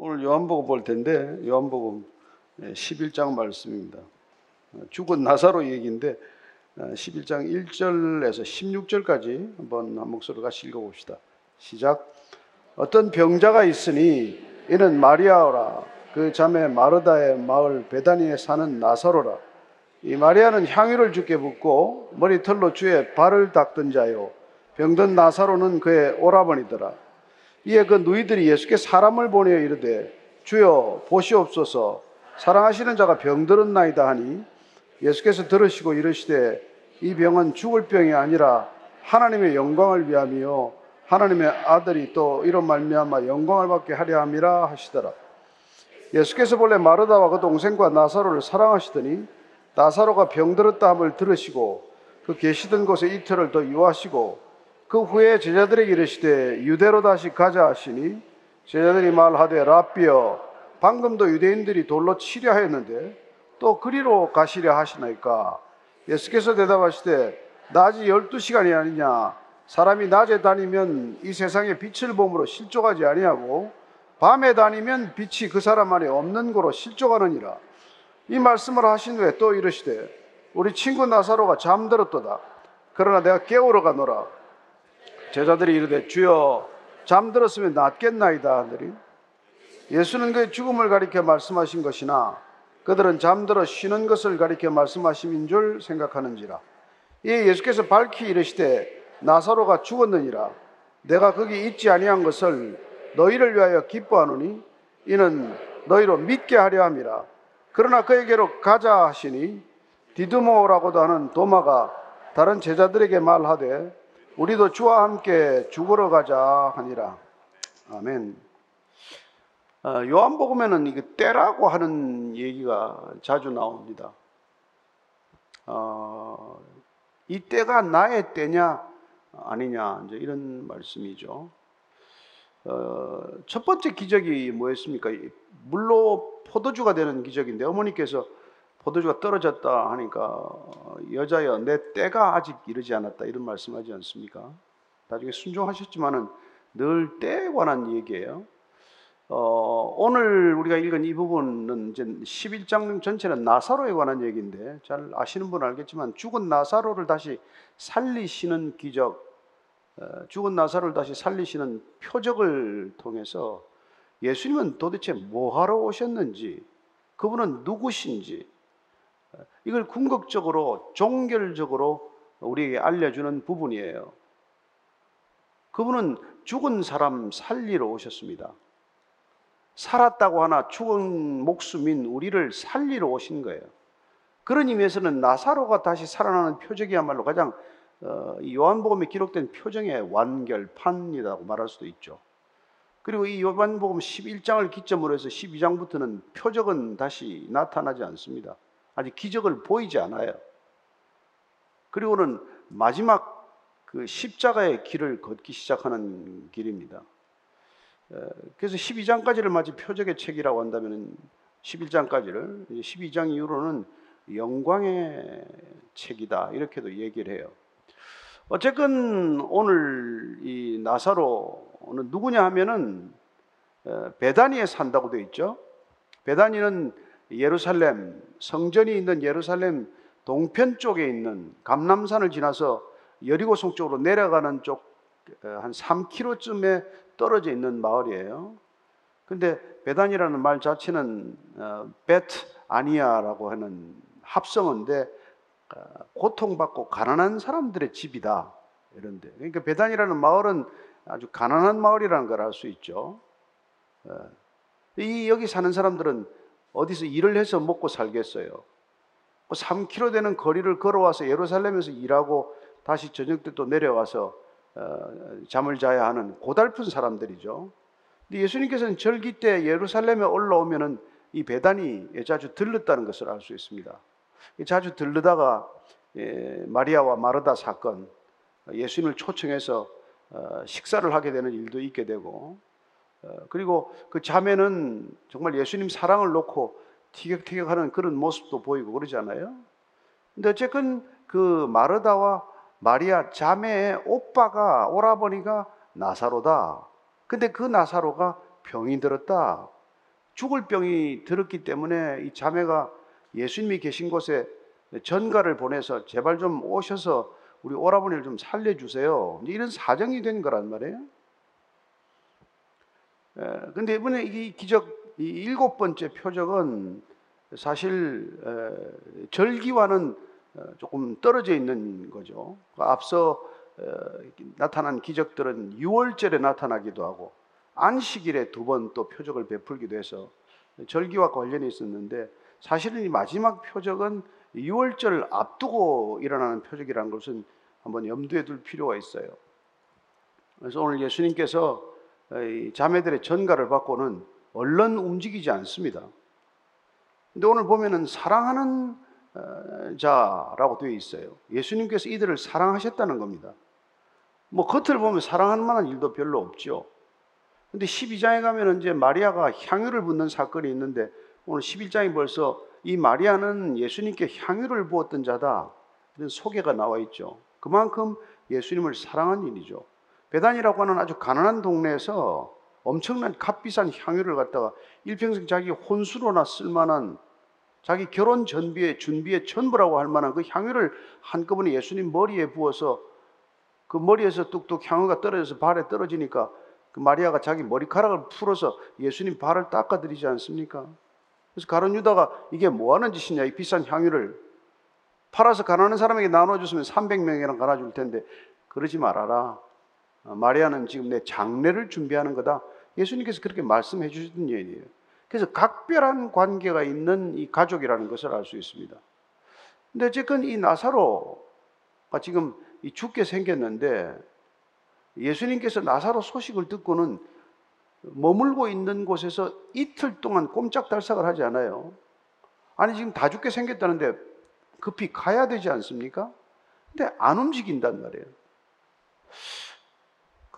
오늘 요한복음 볼 텐데 요한복음 11장 말씀입니다. 어, 죽은 나사로 얘기인데 어, 11장 1절에서 16절까지 한번 한 목소리로 같이 읽어봅시다. 시작. 어떤 병자가 있으니 이는 마리아라 그 자매 마르다의 마을 베다니에 사는 나사로라. 이 마리아는 향유를 주께 붓고 머리털로 주의 발을 닦던 자요. 병든 나사로는 그의 오라버니더라. 이에 그 누이들이 예수께 사람을 보내어 이르되 주여 보시옵소서. 사랑하시는 자가 병들었나이다 하니 예수께서 들으시고 이르시되 이 병은 죽을 병이 아니라 하나님의 영광을 위함이요. 하나님의 아들이 또 이런 말미암아 영광을 받게 하려 함이라 하시더라. 예수께서 본래 마르다와 그 동생과 나사로를 사랑하시더니 나사로가 병들었다 함을 들으시고 그 계시던 곳에 이틀을 더 유하시고 그 후에 제자들에게 이르시되 유대로 다시 가자 하시니 제자들이 말하되 라비여 방금도 유대인들이 돌로 치려 했는데 또 그리로 가시려 하시나이까? 예수께서 대답하시되 낮이 열두 시간이 아니냐? 사람이 낮에 다니면 이 세상의 빛을 보므로 실족하지 아니하고 밤에 다니면 빛이 그 사람 안에 없는 거로 실족하느니라. 이 말씀을 하신 후에 또 이르시되 우리 친구 나사로가 잠들었도다. 그러나 내가 깨우러 가노라 제자들이 이르되 주여 잠들었으면 낫겠나이다 하더니 예수는 그의 죽음을 가리켜 말씀하신 것이나 그들은 잠들어 쉬는 것을 가리켜 말씀하심인 줄 생각하는지라. 이에 예수께서 밝히 이르시되 나사로가 죽었느니라. 내가 거기 있지 아니한 것을 너희를 위하여 기뻐하노니 이는 너희로 믿게 하려 함이라. 그러나 그에게로 가자 하시니 디드모라고도 하는 도마가 다른 제자들에게 말하되 우리도 주와 함께 죽으러 가자 하니라. 아멘. 어, 요한복음에는 이게 때라고 하는 얘기가 자주 나옵니다. 어, 이 때가 나의 때냐 아니냐 이제 이런 말씀이죠. 어, 첫 번째 기적이 뭐였습니까? 물로 포도주가 되는 기적인데 어머니께서 포도주가 떨어졌다 하니까 여자여 내 때가 아직 이르지 않았다 이런 말씀하지 않습니까? 나중에 순종하셨지만은 늘 때에 관한 얘기예요. 어, 오늘 우리가 읽은 이 부분은 이제 11장 전체는 나사로에 관한 얘기인데 잘 아시는 분은 알겠지만 죽은 나사로를 다시 살리시는 기적, 어, 죽은 나사로를 다시 살리시는 표적을 통해서 예수님은 도대체 뭐하러 오셨는지, 그분은 누구신지, 이걸 궁극적으로 종결적으로 우리에게 알려주는 부분이에요. 그분은 죽은 사람 살리러 오셨습니다. 살았다고 하나 죽은 목숨인 우리를 살리러 오신 거예요. 그런 의미에서는 나사로가 다시 살아나는 표적이야말로 가장 어, 요한복음에 기록된 표정의 완결판이라고 말할 수도 있죠. 그리고 이 요한복음 11장을 기점으로 해서 12장부터는 표적은 다시 나타나지 않습니다. 아직 기적을 보이지 않아요. 그리고는 마지막 그 십자가의 길을 걷기 시작하는 길입니다. 그래서 12장까지를 마치 표적의 책이라고 한다면 11장까지를 12장 이후로는 영광의 책이다 이렇게도 얘기를 해요. 어쨌건 오늘 이 나사로는 누구냐 하면은 베다니에 산다고 되어 있죠. 베다니는 예루살렘 성전이 있는 예루살렘 동편 쪽에 있는 감남산을 지나서 여리고성 쪽으로 내려가는 쪽 한 3km쯤에 떨어져 있는 마을이에요. 근데 베단이라는 말 자체는 어, 베트 아니아라고 하는 합성어인데 어, 고통받고 가난한 사람들의 집이다 이런데 그러니까 베단이라는 마을은 아주 가난한 마을이라는 걸 알 수 있죠. 어, 이 여기 사는 사람들은 어디서 일을 해서 먹고 살겠어요. 3km 뭐 되는 거리를 걸어와서 예루살렘에서 일하고 다시 저녁 때 또 내려와서 어, 잠을 자야 하는 고달픈 사람들이죠. 근데 예수님께서는 절기 때 예루살렘에 올라오면은 이 배단이 자주 들렀다는 것을 알 수 있습니다. 자주 들르다가 예, 마리아와 마르다 사건, 예수님을 초청해서 어, 식사를 하게 되는 일도 있게 되고 어, 그리고 그 자매는 정말 예수님 사랑을 놓고 티격태격하는 그런 모습도 보이고 그러잖아요. 근데 어쨌든 그 마르다와 마리아 자매의 오빠가 오라버니가 나사로다. 근데 그 나사로가 병이 들었다. 죽을 병이 들었기 때문에 이 자매가 예수님이 계신 곳에 전가를 보내서 제발 좀 오셔서 우리 오라버니를 좀 살려주세요. 이런 사정이 된 거란 말이에요. 에, 근데 이번에 이 기적, 이 일곱 번째 표적은 사실 에, 절기와는 어, 조금 떨어져 있는 거죠. 앞서 어, 나타난 기적들은 6월절에 나타나기도 하고 안식일에 두 번 또 표적을 베풀기도 해서 절기와 관련이 있었는데 사실은 이 마지막 표적은 6월절 앞두고 일어나는 표적이라는 것은 한번 염두에 둘 필요가 있어요. 그래서 오늘 예수님께서 이 자매들의 전가를 받고는 얼른 움직이지 않습니다. 근데 오늘 보면은 사랑하는 어, 자라고 되어 있어요. 예수님께서 이들을 사랑하셨다는 겁니다. 뭐 겉을 보면 사랑할 만한 일도 별로 없죠. 근데 12장에 가면은 이제 마리아가 향유를 붓는 사건이 있는데 오늘 11장이 벌써 이 마리아는 예수님께 향유를 부었던 자다. 이런 소개가 나와 있죠. 그만큼 예수님을 사랑한 일이죠. 베단이라고 하는 아주 가난한 동네에서 엄청난 값비싼 향유를 갖다가 일평생 자기 혼수로나 쓸만한 자기 결혼 전비에 준비의 전부라고 할 만한 그 향유를 한꺼번에 예수님 머리에 부어서 그 머리에서 뚝뚝 향유가 떨어져서 발에 떨어지니까 그 마리아가 자기 머리카락을 풀어서 예수님 발을 닦아드리지 않습니까? 그래서 가론 유다가 이게 뭐 하는 짓이냐 이 비싼 향유를 팔아서 가난한 사람에게 나눠줬으면 300명이랑 갈아줄 텐데 그러지 말아라. 어, 마리아는 지금 내 장례를 준비하는 거다. 예수님께서 그렇게 말씀해 주셨던 얘기예요. 그래서 각별한 관계가 있는 이 가족이라는 것을 알 수 있습니다. 근데 어쨌건 이 나사로가 지금 이 죽게 생겼는데 예수님께서 나사로 소식을 듣고는 머물고 있는 곳에서 이틀 동안 꼼짝달싹을 하지 않아요. 아니 지금 다 죽게 생겼다는데 급히 가야 되지 않습니까? 근데 안 움직인단 말이에요.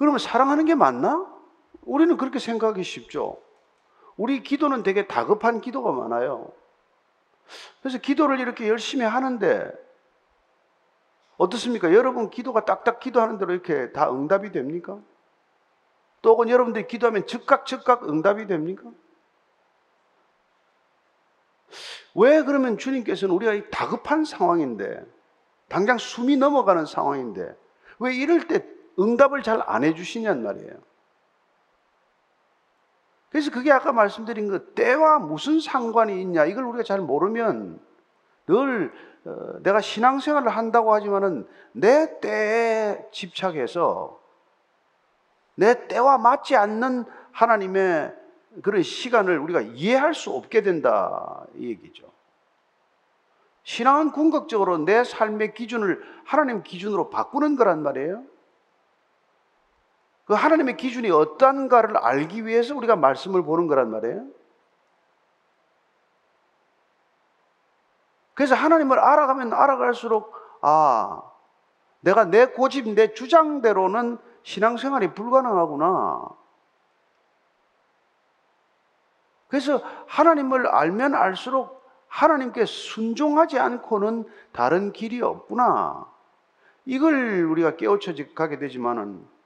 그러면 사랑하는 게 맞나? 우리는 그렇게 생각하기 쉽죠. 우리 기도는 되게 다급한 기도가 많아요. 그래서 기도를 이렇게 열심히 하는데 어떻습니까? 여러분 기도가 딱딱 기도하는 대로 이렇게 다 응답이 됩니까? 또 혹은 여러분들이 기도하면 즉각 즉각 응답이 됩니까? 왜 그러면 주님께서는 우리가 이 다급한 상황인데 당장 숨이 넘어가는 상황인데 왜 이럴 때 응답을 잘 안 해주시냔 말이에요. 그래서 그게 아까 말씀드린 그 때와 무슨 상관이 있냐 이걸 우리가 잘 모르면 늘 어, 내가 신앙생활을 한다고 하지만은 내 때에 집착해서 내 때와 맞지 않는 하나님의 그런 시간을 우리가 이해할 수 없게 된다 이 얘기죠. 신앙은 궁극적으로 내 삶의 기준을 하나님 기준으로 바꾸는 거란 말이에요. 그 하나님의 기준이 어떠한가를 알기 위해서 우리가 말씀을 보는 거란 말이에요. 그래서 하나님을 알아가면 알아갈수록 아, 내가 내 고집, 내 주장대로는 신앙생활이 불가능하구나. 그래서 하나님을 알면 알수록 하나님께 순종하지 않고는 다른 길이 없구나. 이걸 우리가 깨우쳐 가게 되지만은,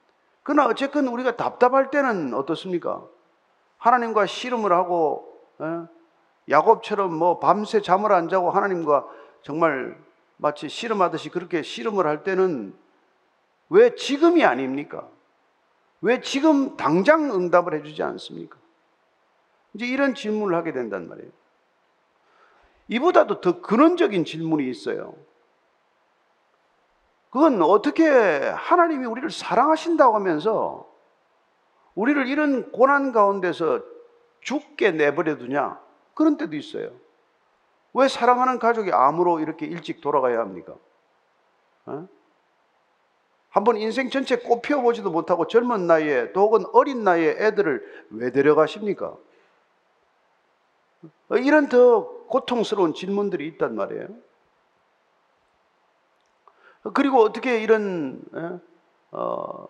그러나 어쨌건 우리가 답답할 때는 어떻습니까? 하나님과 씨름을 하고, 에? 야곱처럼 뭐 밤새 잠을 안 자고 하나님과 정말 마치 씨름하듯이 그렇게 씨름을 할 때는 왜 지금이 아닙니까? 왜 지금 당장 응답을 해주지 않습니까? 이제 이런 질문을 하게 된단 말이에요. 이보다도 더 근원적인 질문이 있어요. 그건 어떻게 하나님이 우리를 사랑하신다고 하면서 우리를 이런 고난 가운데서 죽게 내버려 두냐? 그런 때도 있어요. 왜 사랑하는 가족이 암으로 이렇게 일찍 돌아가야 합니까? 어? 한번 인생 전체 꽃 피워보지도 못하고 젊은 나이에 또 혹은 어린 나이에 애들을 왜 데려가십니까? 어, 이런 더 고통스러운 질문들이 있단 말이에요. 그리고 어떻게 이런 어,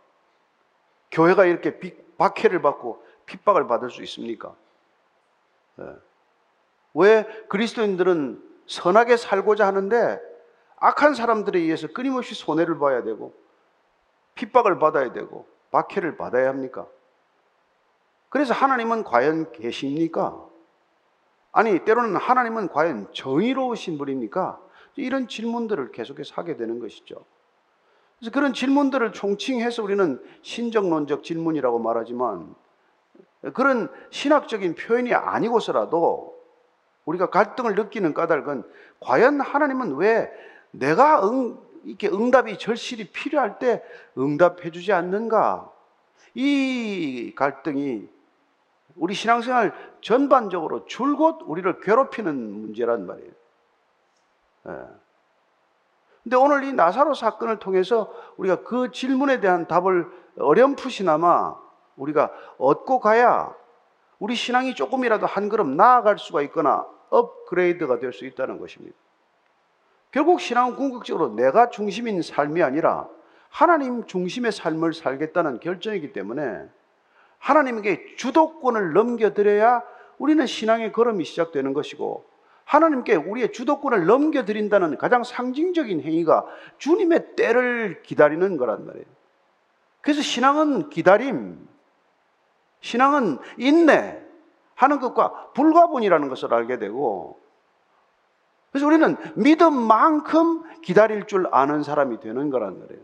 교회가 이렇게 박해를 받고 핍박을 받을 수 있습니까? 예. 왜 그리스도인들은 선하게 살고자 하는데 악한 사람들에 의해서 끊임없이 손해를 봐야 되고 핍박을 받아야 되고 박해를 받아야 합니까? 그래서 하나님은 과연 계십니까? 아니, 때로는 하나님은 과연 정의로우신 분입니까? 이런 질문들을 계속해서 하게 되는 것이죠. 그래서 그런 질문들을 총칭해서 우리는 신정론적 질문이라고 말하지만 그런 신학적인 표현이 아니고서라도 우리가 갈등을 느끼는 까닭은 과연 하나님은 왜 내가 응, 이렇게 응답이 절실히 필요할 때 응답해 주지 않는가? 이 갈등이 우리 신앙생활 전반적으로 줄곧 우리를 괴롭히는 문제란 말이에요. 예. 근데 오늘 이 나사로 사건을 통해서 우리가 그 질문에 대한 답을 어렴풋이나마 우리가 얻고 가야 우리 신앙이 조금이라도 한 걸음 나아갈 수가 있거나 업그레이드가 될 수 있다는 것입니다. 결국 신앙은 궁극적으로 내가 중심인 삶이 아니라 하나님 중심의 삶을 살겠다는 결정이기 때문에 하나님에게 주도권을 넘겨드려야 우리는 신앙의 걸음이 시작되는 것이고 하나님께 우리의 주도권을 넘겨드린다는 가장 상징적인 행위가 주님의 때를 기다리는 거란 말이에요. 그래서 신앙은 기다림, 신앙은 인내 하는 것과 불가분이라는 것을 알게 되고 그래서 우리는 믿음만큼 기다릴 줄 아는 사람이 되는 거란 말이에요.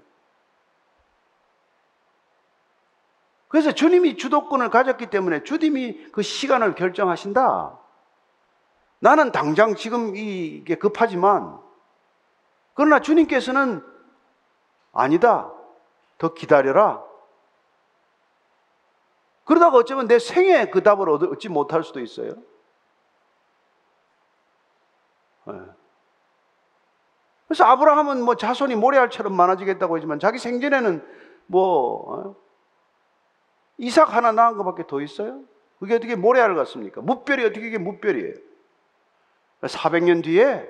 그래서 주님이 주도권을 가졌기 때문에 주님이 그 시간을 결정하신다. 나는 당장 지금 이게 급하지만, 그러나 주님께서는 아니다. 더 기다려라. 그러다가 어쩌면 내 생에 그 답을 얻지 못할 수도 있어요. 네. 그래서 아브라함은 뭐 자손이 모래알처럼 많아지겠다고 하지만 자기 생전에는 뭐 어? 이삭 하나 낳은 것밖에 더 있어요? 그게 어떻게 모래알 같습니까? 무별이 어떻게 이게 무별이에요? 400년 뒤에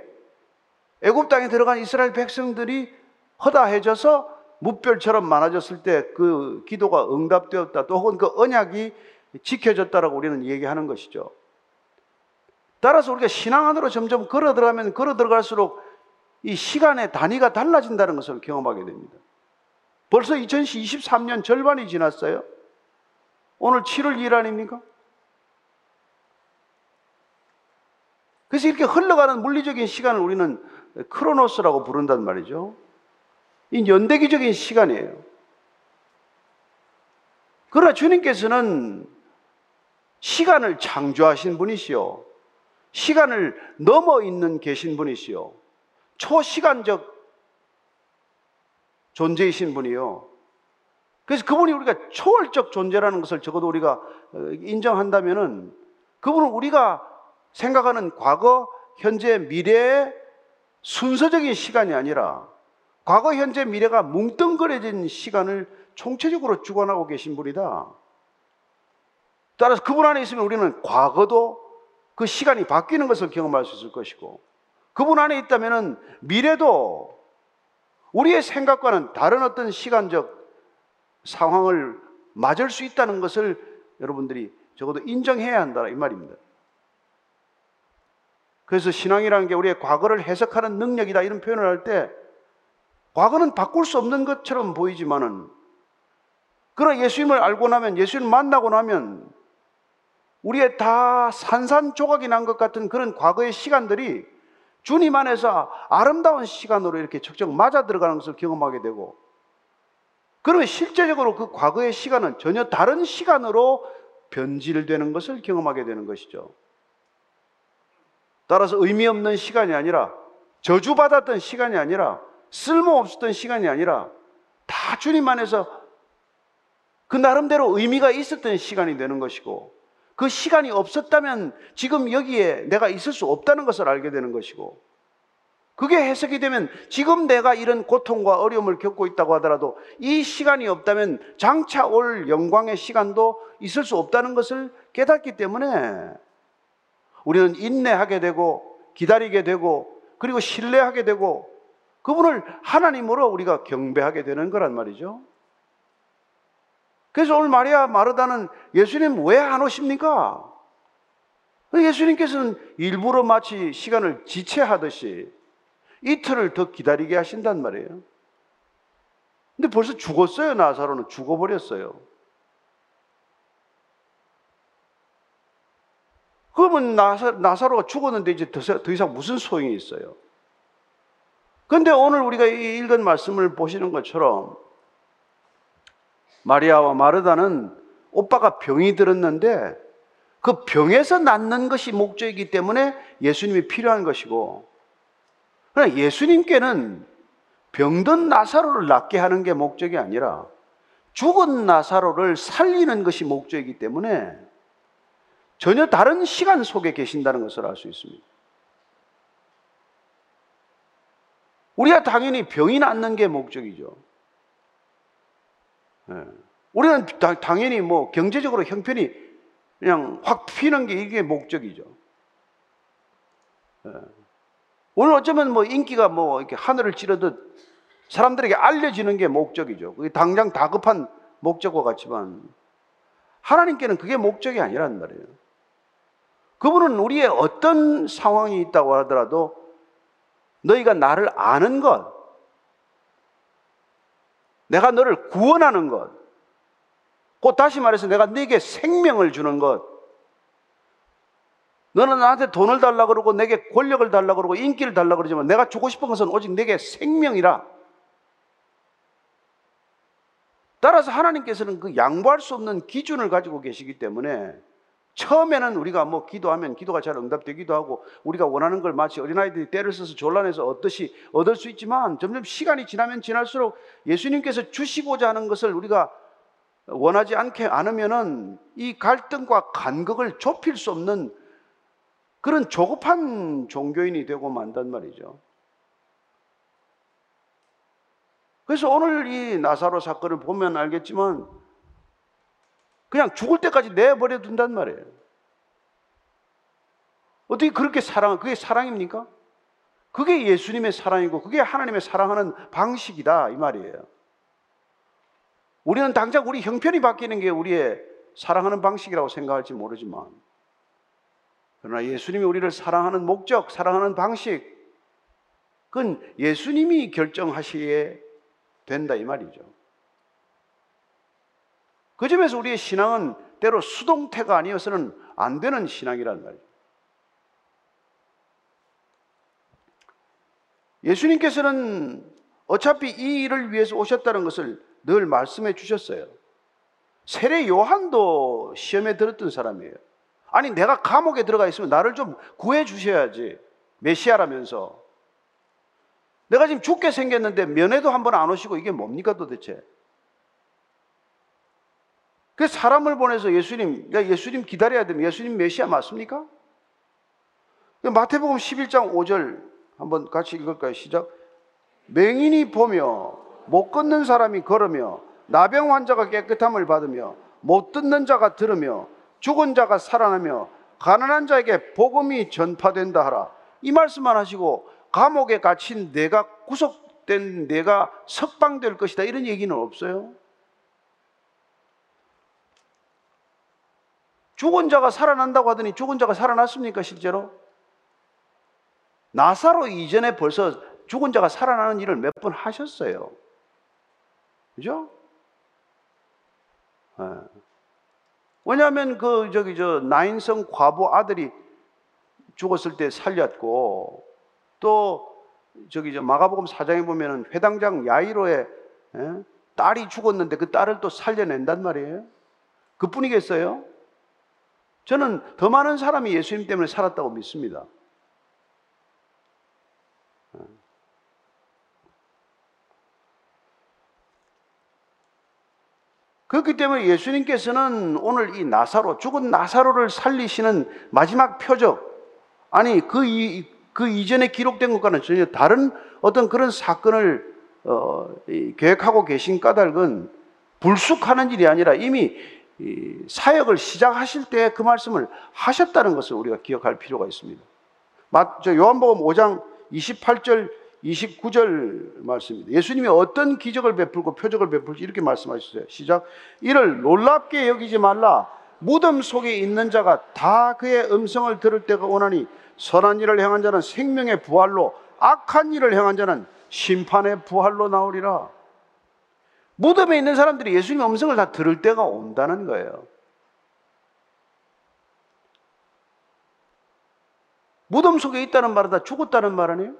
애굽 땅에 들어간 이스라엘 백성들이 허다해져서 무별처럼 많아졌을 때 그 기도가 응답되었다. 또 혹은 그 언약이 지켜졌다라고 우리는 얘기하는 것이죠. 따라서 우리가 신앙 안으로 점점 걸어 들어가면 걸어 들어갈수록 이 시간의 단위가 달라진다는 것을 경험하게 됩니다. 벌써 2023년 절반이 지났어요. 오늘 7월 1일 아닙니까? 그래서 이렇게 흘러가는 물리적인 시간을 우리는 크로노스라고 부른단 말이죠. 이 연대기적인 시간이에요. 그러나 주님께서는 시간을 창조하신 분이시요. 시간을 넘어 있는 계신 분이시요. 초시간적 존재이신 분이요. 그래서 그분이 우리가 초월적 존재라는 것을 적어도 우리가 어, 인정한다면은 그분은 우리가 생각하는 과거, 현재, 미래의 순서적인 시간이 아니라 과거, 현재, 미래가 뭉뚱그려진 시간을 총체적으로 주관하고 계신 분이다. 따라서 그분 안에 있으면 우리는 과거도 그 시간이 바뀌는 것을 경험할 수 있을 것이고 그분 안에 있다면 미래도 우리의 생각과는 다른 어떤 시간적 상황을 맞을 수 있다는 것을 여러분들이 적어도 인정해야 한다 이 말입니다. 그래서 신앙이라는 게 우리의 과거를 해석하는 능력이다 이런 표현을 할 때 과거는 바꿀 수 없는 것처럼 보이지만은 그러나 예수님을 알고 나면 예수님을 만나고 나면 우리의 다 산산조각이 난 것 같은 그런 과거의 시간들이 주님 안에서 아름다운 시간으로 이렇게 척척 맞아 들어가는 것을 경험하게 되고 그러면 실제적으로 그 과거의 시간은 전혀 다른 시간으로 변질되는 것을 경험하게 되는 것이죠. 따라서 의미 없는 시간이 아니라 저주받았던 시간이 아니라 쓸모없었던 시간이 아니라 다 주님 안에서 그 나름대로 의미가 있었던 시간이 되는 것이고 그 시간이 없었다면 지금 여기에 내가 있을 수 없다는 것을 알게 되는 것이고 그게 해석이 되면 지금 내가 이런 고통과 어려움을 겪고 있다고 하더라도 이 시간이 없다면 장차 올 영광의 시간도 있을 수 없다는 것을 깨닫기 때문에 우리는 인내하게 되고 기다리게 되고 그리고 신뢰하게 되고 그분을 하나님으로 우리가 경배하게 되는 거란 말이죠. 그래서 오늘 마리아 마르다는 예수님 왜 안 오십니까? 예수님께서는 일부러 마치 시간을 지체하듯이 이틀을 더 기다리게 하신단 말이에요. 근데 벌써 죽었어요, 나사로는. 죽어버렸어요. 그러면 나사, 나사로가 죽었는데 이제 더, 더 이상 무슨 소용이 있어요? 근데 오늘 우리가 이 읽은 말씀을 보시는 것처럼 마리아와 마르다는 오빠가 병이 들었는데 그 병에서 낫는 것이 목적이기 때문에 예수님이 필요한 것이고 그러나 예수님께는 병든 나사로를 낫게 하는 게 목적이 아니라 죽은 나사로를 살리는 것이 목적이기 때문에 전혀 다른 시간 속에 계신다는 것을 알 수 있습니다. 우리가 당연히 병이 낫는 게 목적이죠. 예. 우리는 다- 당연히 뭐 경제적으로 형편이 그냥 확 피는 게 이게 목적이죠. 예. 오늘 어쩌면 뭐 인기가 뭐 이렇게 하늘을 찌르듯 사람들에게 알려지는 게 목적이죠. 그게 당장 다급한 목적과 같지만 하나님께는 그게 목적이 아니란 말이에요. 그분은 우리의 어떤 상황이 있다고 하더라도 너희가 나를 아는 것, 내가 너를 구원하는 것, 곧 다시 말해서 내가 네게 생명을 주는 것, 너는 나한테 돈을 달라 그러고 내게 권력을 달라 그러고 인기를 달라 그러지만 내가 주고 싶은 것은 오직 내게 생명이라. 따라서 하나님께서는 그 양보할 수 없는 기준을 가지고 계시기 때문에 처음에는 우리가 뭐 기도하면 기도가 잘 응답되기도 하고 우리가 원하는 걸 마치 어린아이들이 때를 써서 졸라내서 얻듯이 얻을 수 있지만 점점 시간이 지나면 지날수록 예수님께서 주시고자 하는 것을 우리가 원하지 않게 않으면은 이 갈등과 간극을 좁힐 수 없는 그런 조급한 종교인이 되고 만단 말이죠. 그래서 오늘 이 나사로 사건을 보면 알겠지만 그냥 죽을 때까지 내버려 둔단 말이에요. 어떻게 그렇게 사랑, 그게 사랑입니까? 그게 예수님의 사랑이고 그게 하나님의 사랑하는 방식이다 이 말이에요. 우리는 당장 우리 형편이 바뀌는 게 우리의 사랑하는 방식이라고 생각할지 모르지만 그러나 예수님이 우리를 사랑하는 목적, 사랑하는 방식 그건 예수님이 결정하시기에 된다 이 말이죠. 그 점에서 우리의 신앙은 때로 수동태가 아니어서는 안 되는 신앙이란 말이죠. 예수님께서는 어차피 이 일을 위해서 오셨다는 것을 늘 말씀해 주셨어요. 세례 요한도 시험에 들었던 사람이에요. 아니, 내가 감옥에 들어가 있으면 나를 좀 구해 주셔야지. 메시아라면서. 내가 지금 죽게 생겼는데 면회도 한 번 안 오시고 이게 뭡니까 도대체? 그 사람을 보내서 예수님, 야, 예수님 기다려야 되면 예수님 메시아 맞습니까? 마태복음 11장 5절 한번 같이 읽을까요? 시작. 맹인이 보며 못 걷는 사람이 걸으며 나병 환자가 깨끗함을 받으며 못 듣는 자가 들으며 죽은 자가 살아나며 가난한 자에게 복음이 전파된다 하라. 이 말씀만 하시고 감옥에 갇힌 내가 구속된 내가 석방될 것이다 이런 얘기는 없어요. 죽은 자가 살아난다고 하더니 죽은 자가 살아났습니까 실제로? 나사로 이전에 벌써 죽은 자가 살아나는 일을 몇 번 하셨어요. 그죠? 예. 왜냐하면 그 저기 저 나인성 과부 아들이 죽었을 때 살렸고 또 저기 저 마가복음 사장에 보면은 회당장 야이로의 예? 딸이 죽었는데 그 딸을 또 살려낸단 말이에요. 그뿐이겠어요? 저는 더 많은 사람이 예수님 때문에 살았다고 믿습니다. 그렇기 때문에 예수님께서는 오늘 이 나사로, 죽은 나사로를 살리시는 마지막 표적, 아니, 그, 이, 그 이전에 기록된 것과는 전혀 다른 어떤 그런 사건을 어, 이, 계획하고 계신 까닭은 불쑥하는 일이 아니라 이미 이, 사역을 시작하실 때 그 말씀을 하셨다는 것을 우리가 기억할 필요가 있습니다. 요한복음 5장 28절 29절 말씀입니다. 예수님이 어떤 기적을 베풀고 표적을 베풀지 이렇게 말씀하셨어요. 시작. 이를 놀랍게 여기지 말라. 무덤 속에 있는 자가 다 그의 음성을 들을 때가 오나니 선한 일을 행한 자는 생명의 부활로 악한 일을 행한 자는 심판의 부활로 나오리라. 무덤에 있는 사람들이 예수님의 음성을 다 들을 때가 온다는 거예요. 무덤 속에 있다는 말은 다 죽었다는 말 아니에요?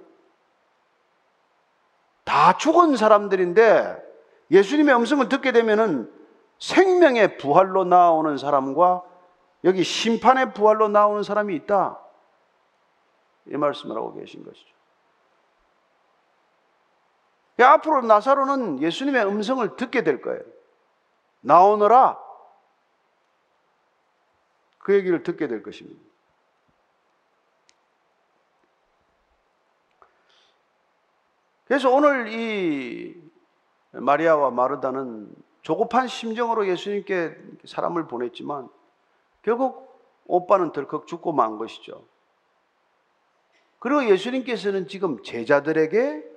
다 죽은 사람들인데 예수님의 음성을 듣게 되면은 생명의 부활로 나오는 사람과 여기 심판의 부활로 나오는 사람이 있다. 이 말씀을 하고 계신 것이죠. 앞으로 나사로는 예수님의 음성을 듣게 될 거예요. 나오너라. 그 얘기를 듣게 될 것입니다. 그래서 오늘 이 마리아와 마르다는 조급한 심정으로 예수님께 사람을 보냈지만 결국 오빠는 덜컥 죽고 만 것이죠. 그리고 예수님께서는 지금 제자들에게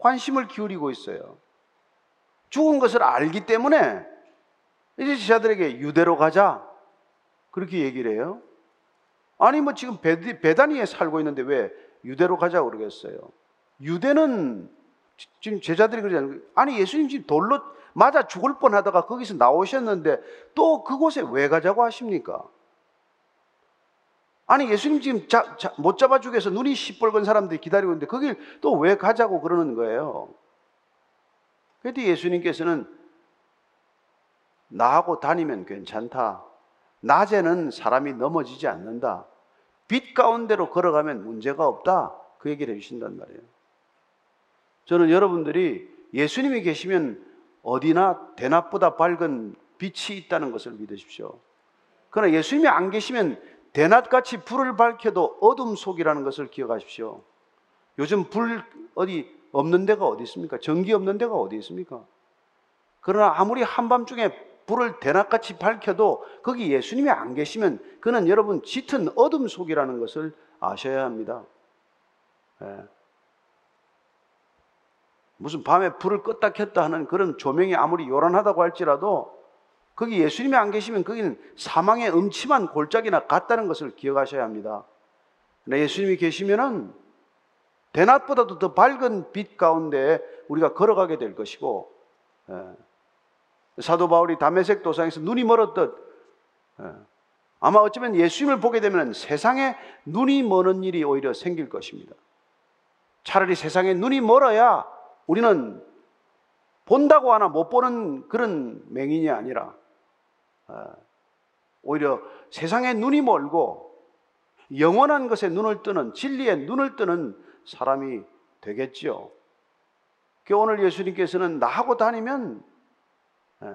관심을 기울이고 있어요. 죽은 것을 알기 때문에 이제 제자들에게 유대로 가자. 그렇게 얘기를 해요. 아니, 뭐 지금 베다니에 살고 있는데 왜 유대로 가자고 그러겠어요? 유대는 지금 제자들이 그러잖아요. 아니, 예수님 지금 돌로 맞아 죽을 뻔 하다가 거기서 나오셨는데 또 그곳에 왜 가자고 하십니까? 아니 예수님 지금 자, 자, 못 잡아주기 위해서 눈이 시뻘건 사람들이 기다리고 있는데 거길 또 왜 가자고 그러는 거예요? 그래도 예수님께서는 나하고 다니면 괜찮다. 낮에는 사람이 넘어지지 않는다. 빛 가운데로 걸어가면 문제가 없다. 그 얘기를 해주신단 말이에요. 저는 여러분들이 예수님이 계시면 어디나 대낮보다 밝은 빛이 있다는 것을 믿으십시오. 그러나 예수님이 안 계시면 대낮같이 불을 밝혀도 어둠 속이라는 것을 기억하십시오. 요즘 불 어디 없는 데가 어디 있습니까? 전기 없는 데가 어디 있습니까? 그러나 아무리 한밤중에 불을 대낮같이 밝혀도 거기 예수님이 안 계시면 그는 여러분 짙은 어둠 속이라는 것을 아셔야 합니다. 예. 무슨 밤에 불을 껐다 켰다 하는 그런 조명이 아무리 요란하다고 할지라도 거기 예수님이 안 계시면 거기는 사망의 음침한 골짜기나 같다는 것을 기억하셔야 합니다. 예수님이 계시면은 대낮보다도 더 밝은 빛 가운데 우리가 걸어가게 될 것이고 예. 사도 바울이 담에색 도상에서 눈이 멀었듯 예. 아마 어쩌면 예수님을 보게 되면 세상에 눈이 머는 일이 오히려 생길 것입니다. 차라리 세상에 눈이 멀어야 우리는 본다고 하나 못 보는 그런 맹인이 아니라 어, 오히려 세상에 눈이 멀고 영원한 것에 눈을 뜨는 진리에 눈을 뜨는 사람이 되겠지요. 그 오늘 예수님께서는 나하고 다니면 예,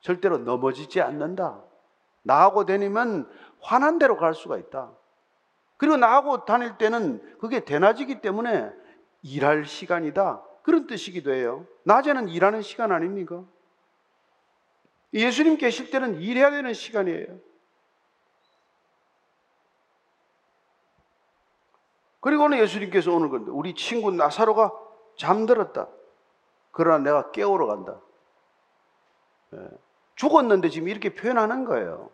절대로 넘어지지 않는다. 나하고 다니면 환한 대로 갈 수가 있다. 그리고 나하고 다닐 때는 그게 대낮이기 때문에 일할 시간이다. 그런 뜻이기도 해요. 낮에는 일하는 시간 아닙니까? 예수님 계실 때는 일해야 되는 시간이에요. 그리고는 예수님께서 오늘 건데 우리 친구 나사로가 잠들었다. 그러나 내가 깨우러 간다. 예. 죽었는데 지금 이렇게 표현하는 거예요.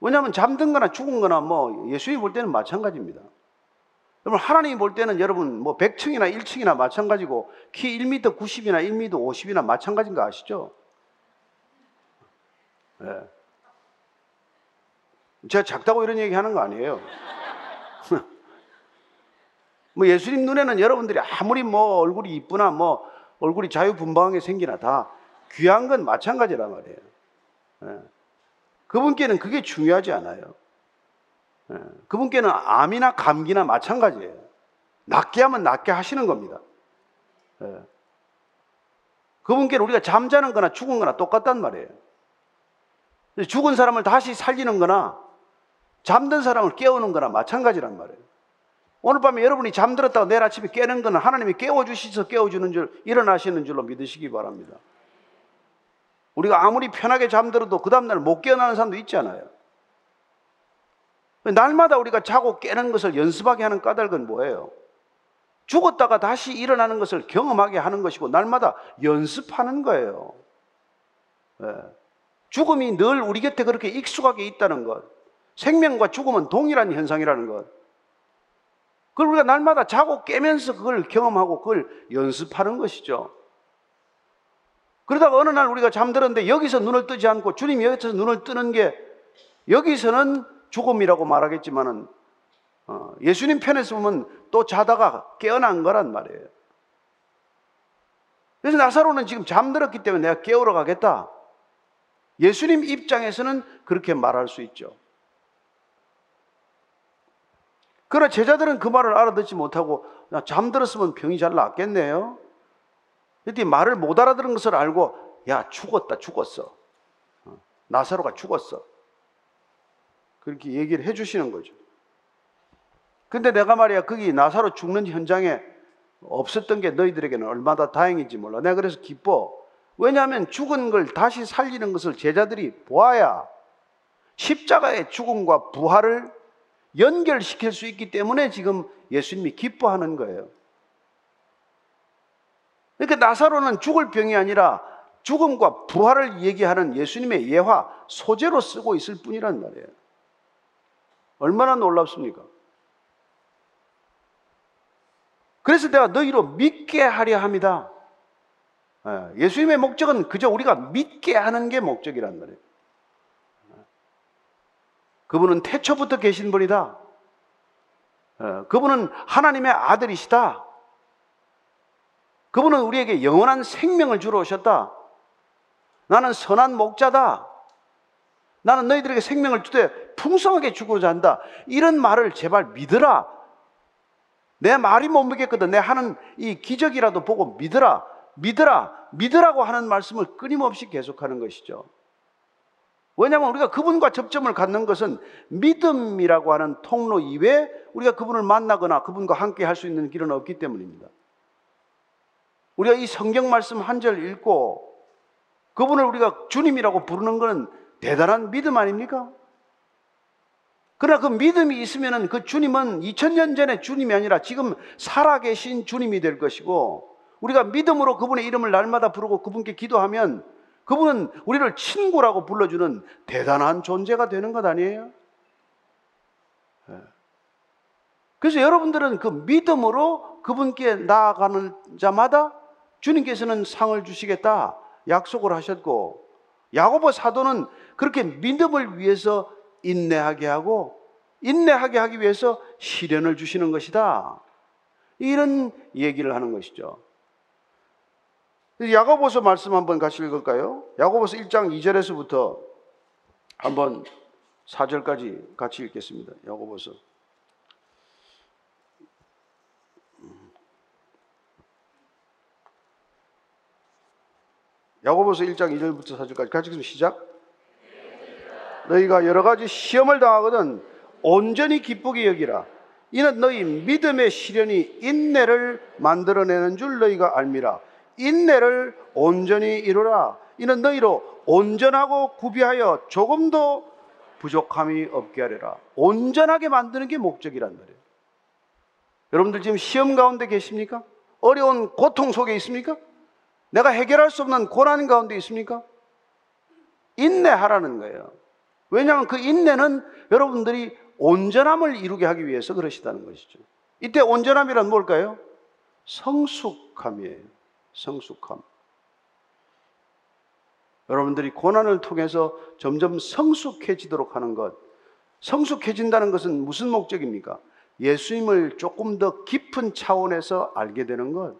왜냐하면 잠든 거나 죽은 거나 뭐 예수님 볼 때는 마찬가지입니다. 여러분 하나님이 볼 때는 여러분 뭐 100층이나 1층이나 마찬가지고 키 1m 90이나 1m 50이나 마찬가지인 거 아시죠? 네. 제가 작다고 이런 얘기 하는 거 아니에요. 뭐 예수님 눈에는 여러분들이 아무리 뭐 얼굴이 이쁘나 뭐 얼굴이 자유분방하게 생기나 다 귀한 건 마찬가지란 말이에요. 네. 그분께는 그게 중요하지 않아요. 예. 그분께는 암이나 감기나 마찬가지예요. 낫게 하면 낫게 하시는 겁니다. 예. 그분께는 우리가 잠자는 거나 죽은 거나 똑같단 말이에요. 죽은 사람을 다시 살리는 거나 잠든 사람을 깨우는 거나 마찬가지란 말이에요. 오늘 밤에 여러분이 잠들었다가 내일 아침에 깨는 거는 하나님이 깨워주시서 깨워주는 줄, 일어나시는 줄로 믿으시기 바랍니다. 우리가 아무리 편하게 잠들어도 그 다음날 못 깨어나는 사람도 있잖아요. 날마다 우리가 자고 깨는 것을 연습하게 하는 까닭은 뭐예요? 죽었다가 다시 일어나는 것을 경험하게 하는 것이고 날마다 연습하는 거예요. 네. 죽음이 늘 우리 곁에 그렇게 익숙하게 있다는 것. 생명과 죽음은 동일한 현상이라는 것. 그걸 우리가 날마다 자고 깨면서 그걸 경험하고 그걸 연습하는 것이죠. 그러다가 어느 날 우리가 잠들었는데 여기서 눈을 뜨지 않고 주님이 여기서 눈을 뜨는 게 여기서는 죽음이라고 말하겠지만은 어, 예수님 편에서 보면 또 자다가 깨어난 거란 말이에요. 그래서 나사로는 지금 잠들었기 때문에 내가 깨우러 가겠다. 예수님 입장에서는 그렇게 말할 수 있죠. 그러나 제자들은 그 말을 알아듣지 못하고 나 잠들었으면 병이 잘 낫겠네요. 그랬더니 말을 못 알아들은 것을 알고 야 죽었다 죽었어. 어, 나사로가 죽었어. 그렇게 얘기를 해주시는 거죠. 근데 내가 말이야 거기 나사로 죽는 현장에 없었던 게 너희들에게는 얼마나 다행인지 몰라. 내가 그래서 기뻐. 왜냐하면 죽은 걸 다시 살리는 것을 제자들이 보아야 십자가의 죽음과 부활을 연결시킬 수 있기 때문에 지금 예수님이 기뻐하는 거예요. 그러니까 나사로는 죽을 병이 아니라 죽음과 부활을 얘기하는 예수님의 예화, 소재로 쓰고 있을 뿐이란 말이에요. 얼마나 놀랍습니까? 그래서 내가 너희로 믿게 하려 합니다. 예, 예수님의 목적은 그저 우리가 믿게 하는 게 목적이란 말이에요. 그분은 태초부터 계신 분이다. 예, 그분은 하나님의 아들이시다. 그분은 우리에게 영원한 생명을 주러 오셨다. 나는 선한 목자다. 나는 너희들에게 생명을 주되 풍성하게 주고자 한다. 이런 말을 제발 믿으라. 내 말이 못 믿겠거든. 내 하는 이 기적이라도 보고 믿으라. 믿으라. 믿으라고 하는 말씀을 끊임없이 계속하는 것이죠. 왜냐하면 우리가 그분과 접점을 갖는 것은 믿음이라고 하는 통로 이외에 우리가 그분을 만나거나 그분과 함께 할 수 있는 길은 없기 때문입니다. 우리가 이 성경 말씀 한 절 읽고 그분을 우리가 주님이라고 부르는 것은 대단한 믿음 아닙니까? 그러나 그 믿음이 있으면 그 주님은 2000년 전에 주님이 아니라 지금 살아계신 주님이 될 것이고 우리가 믿음으로 그분의 이름을 날마다 부르고 그분께 기도하면 그분은 우리를 친구라고 불러주는 대단한 존재가 되는 것 아니에요? 예. 그래서 여러분들은 그 믿음으로 그분께 나아가는 자마다 주님께서는 상을 주시겠다 약속을 하셨고 야고보 사도는 그렇게 믿음을 위해서 인내하게 하고 인내하게 하기 위해서 시련을 주시는 것이다. 이런 얘기를 하는 것이죠. 야고보서 말씀 한번 같이 읽을까요? 야고보서 1장 2절에서부터 한번 4절까지 같이 읽겠습니다. 야고보서 야고보서 1장 2절부터 4절까지 같이 읽으면 시작. 너희가 여러 가지 시험을 당하거든 온전히 기쁘게 여기라. 이는 너희 믿음의 시련이 인내를 만들어내는 줄 너희가 알미라. 인내를 온전히 이루라. 이는 너희로 온전하고 구비하여 조금도 부족함이 없게 하리라. 온전하게 만드는 게 목적이란 말이에요. 여러분들 지금 시험 가운데 계십니까? 어려운 고통 속에 있습니까? 내가 해결할 수 없는 고난 가운데 있습니까? 인내하라는 거예요. 왜냐하면 그 인내는 여러분들이 온전함을 이루게 하기 위해서 그러시다는 것이죠. 이때 온전함이란 뭘까요? 성숙함이에요. 성숙함. 여러분들이 고난을 통해서 점점 성숙해지도록 하는 것. 성숙해진다는 것은 무슨 목적입니까? 예수님을 조금 더 깊은 차원에서 알게 되는 것.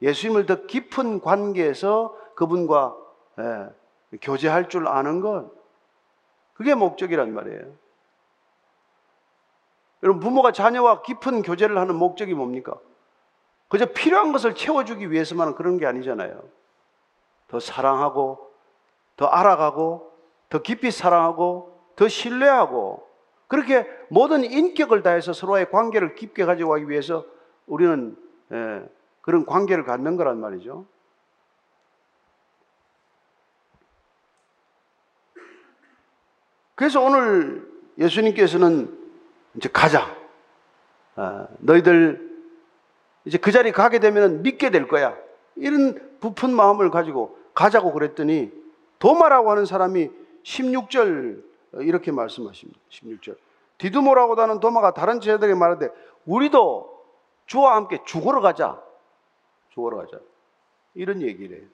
예수님을 더 깊은 관계에서 그분과 예, 교제할 줄 아는 것. 그게 목적이란 말이에요. 여러분, 부모가 자녀와 깊은 교제를 하는 목적이 뭡니까? 그저 필요한 것을 채워주기 위해서만 그런 게 아니잖아요. 더 사랑하고, 더 알아가고, 더 깊이 사랑하고, 더 신뢰하고, 그렇게 모든 인격을 다해서 서로의 관계를 깊게 가져가기 위해서 우리는 예, 그런 관계를 갖는 거란 말이죠. 그래서 오늘 예수님께서는 이제 가자. 아, 너희들 이제 그 자리 가게 되면 믿게 될 거야. 이런 부푼 마음을 가지고 가자고 그랬더니 도마라고 하는 사람이 16절 이렇게 말씀하십니다. 16절. 디두모라고 하는 도마가 다른 제자들에게 말하되 우리도 주와 함께 죽으러 가자. 죽으러 가자. 이런 얘기를 해요.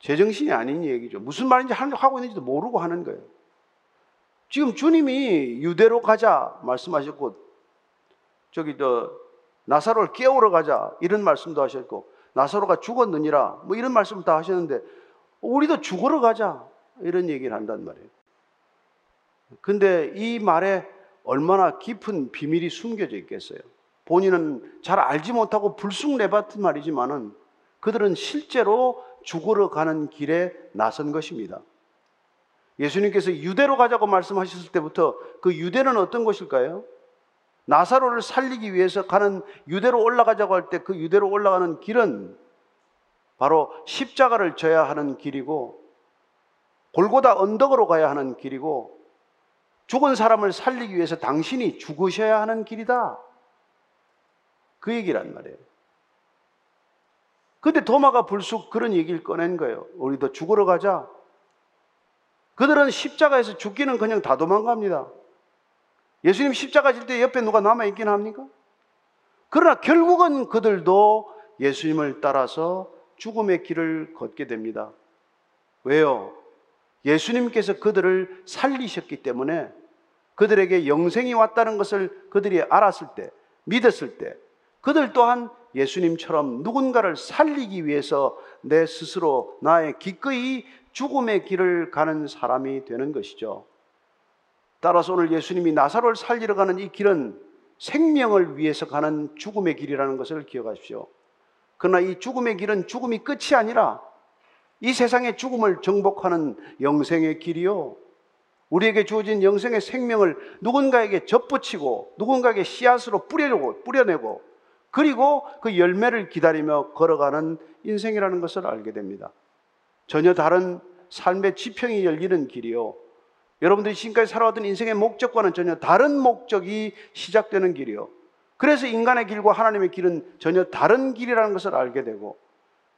제정신이 아닌 얘기죠. 무슨 말인지 하고 있는지도 모르고 하는 거예요. 지금 주님이 유대로 가자 말씀하셨고 저기 저 나사로를 깨우러 가자 이런 말씀도 하셨고 나사로가 죽었느니라 뭐 이런 말씀 다 하셨는데 우리도 죽으러 가자 이런 얘기를 한단 말이에요. 근데 이 말에 얼마나 깊은 비밀이 숨겨져 있겠어요. 본인은 잘 알지 못하고 불쑥 내뱉은 말이지만은 그들은 실제로 죽으러 가는 길에 나선 것입니다. 예수님께서 유대로 가자고 말씀하셨을 때부터 그 유대는 어떤 곳일까요? 나사로를 살리기 위해서 가는 유대로 올라가자고 할 때 그 유대로 올라가는 길은 바로 십자가를 져야 하는 길이고 골고다 언덕으로 가야 하는 길이고 죽은 사람을 살리기 위해서 당신이 죽으셔야 하는 길이다. 그 얘기란 말이에요. 근데 도마가 불쑥 그런 얘기를 꺼낸 거예요. 우리도 죽으러 가자. 그들은 십자가에서 죽기는 그냥 다 도망갑니다. 예수님 십자가 질 때 옆에 누가 남아있긴 합니까? 그러나 결국은 그들도 예수님을 따라서 죽음의 길을 걷게 됩니다. 왜요? 예수님께서 그들을 살리셨기 때문에 그들에게 영생이 왔다는 것을 그들이 알았을 때, 믿었을 때, 그들 또한 예수님처럼 누군가를 살리기 위해서 내 스스로 나의 기꺼이 죽음의 길을 가는 사람이 되는 것이죠. 따라서 오늘 예수님이 나사로를 살리러 가는 이 길은 생명을 위해서 가는 죽음의 길이라는 것을 기억하십시오. 그러나 이 죽음의 길은 죽음이 끝이 아니라 이 세상의 죽음을 정복하는 영생의 길이요. 우리에게 주어진 영생의 생명을 누군가에게 접붙이고 누군가에게 씨앗으로 뿌려고 뿌려내고 그리고 그 열매를 기다리며 걸어가는 인생이라는 것을 알게 됩니다. 전혀 다른 삶의 지평이 열리는 길이요. 여러분들이 지금까지 살아왔던 인생의 목적과는 전혀 다른 목적이 시작되는 길이요. 그래서 인간의 길과 하나님의 길은 전혀 다른 길이라는 것을 알게 되고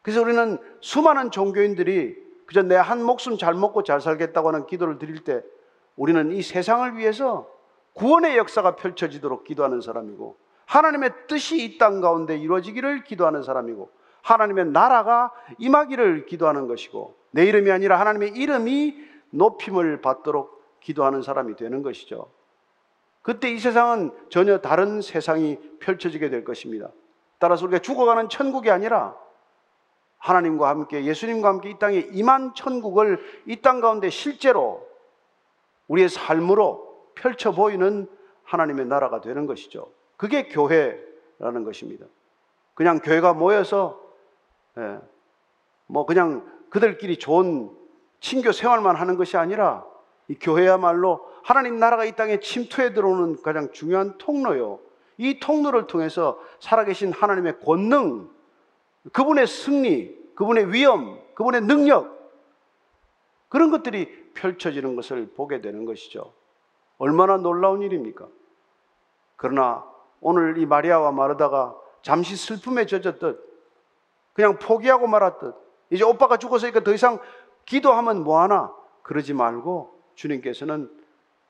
그래서 우리는 수많은 종교인들이 그저 내 한 목숨 잘 먹고 잘 살겠다고 하는 기도를 드릴 때 우리는 이 세상을 위해서 구원의 역사가 펼쳐지도록 기도하는 사람이고 하나님의 뜻이 이 땅 가운데 이루어지기를 기도하는 사람이고 하나님의 나라가 임하기를 기도하는 것이고 내 이름이 아니라 하나님의 이름이 높임을 받도록 기도하는 사람이 되는 것이죠. 그때 이 세상은 전혀 다른 세상이 펼쳐지게 될 것입니다. 따라서 우리가 죽어가는 천국이 아니라 하나님과 함께 예수님과 함께 이 땅에 임한 천국을 이 땅 가운데 실제로 우리의 삶으로 펼쳐 보이는 하나님의 나라가 되는 것이죠. 그게 교회라는 것입니다. 그냥 교회가 모여서 예, 뭐 그냥 그들끼리 좋은 친교 생활만 하는 것이 아니라 이 교회야말로 하나님 나라가 이 땅에 침투해 들어오는 가장 중요한 통로요. 이 통로를 통해서 살아계신 하나님의 권능, 그분의 승리, 그분의 위엄, 그분의 능력, 그런 것들이 펼쳐지는 것을 보게 되는 것이죠. 얼마나 놀라운 일입니까? 그러나 오늘 이 마리아와 마르다가 잠시 슬픔에 젖었듯 그냥 포기하고 말았듯 이제 오빠가 죽었으니까 더 이상 기도하면 뭐하나 그러지 말고 주님께서는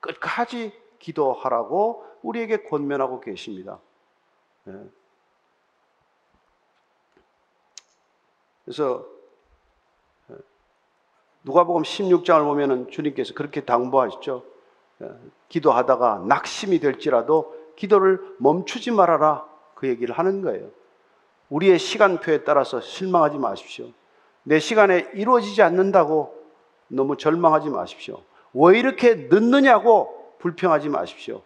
끝까지 기도하라고 우리에게 권면하고 계십니다. 예. 그래서 예, 누가복음 16장을 보면은 주님께서 그렇게 당부하시죠. 예, 기도하다가 낙심이 될지라도 기도를 멈추지 말아라 그 얘기를 하는 거예요. 우리의 시간표에 따라서 실망하지 마십시오. 내 시간에 이루어지지 않는다고 너무 절망하지 마십시오. 왜 이렇게 늦느냐고 불평하지 마십시오.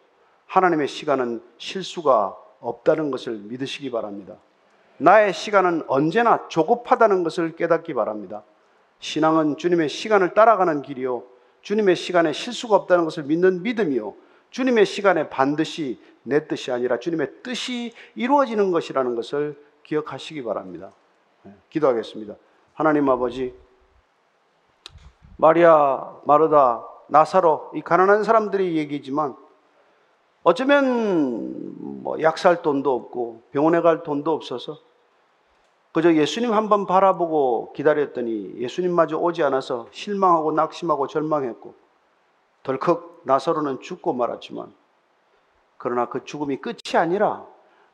하나님의 시간은 실수가 없다는 것을 믿으시기 바랍니다. 나의 시간은 언제나 조급하다는 것을 깨닫기 바랍니다. 신앙은 주님의 시간을 따라가는 길이요. 주님의 시간에 실수가 없다는 것을 믿는 믿음이요. 주님의 시간에 반드시 내 뜻이 아니라 주님의 뜻이 이루어지는 것이라는 것을 기억하시기 바랍니다. 네, 기도하겠습니다. 하나님 아버지, 마리아, 마르다, 나사로, 이 가난한 사람들의 얘기지만 어쩌면 뭐 약 살 돈도 없고 병원에 갈 돈도 없어서 그저 예수님 한 번 바라보고 기다렸더니 예수님마저 오지 않아서 실망하고 낙심하고 절망했고 덜컥 나사로는 죽고 말았지만 그러나 그 죽음이 끝이 아니라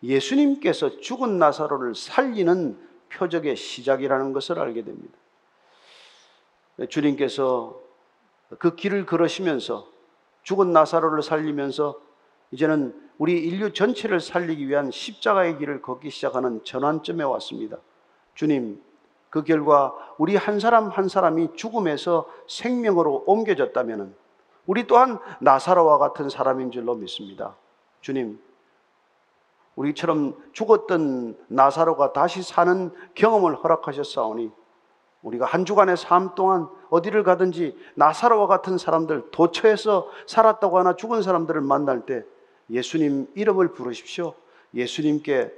예수님께서 죽은 나사로를 살리는 표적의 시작이라는 것을 알게 됩니다. 주님께서 그 길을 걸으시면서 죽은 나사로를 살리면서 이제는 우리 인류 전체를 살리기 위한 십자가의 길을 걷기 시작하는 전환점에 왔습니다. 주님, 그 결과 우리 한 사람 한 사람이 죽음에서 생명으로 옮겨졌다면 우리 또한 나사로와 같은 사람인 줄로 믿습니다. 주님, 우리처럼 죽었던 나사로가 다시 사는 경험을 허락하셨사오니 우리가 한 주간의 삶 동안 어디를 가든지 나사로와 같은 사람들 도처에서 살았다고 하나 죽은 사람들을 만날 때 예수님 이름을 부르십시오. 예수님께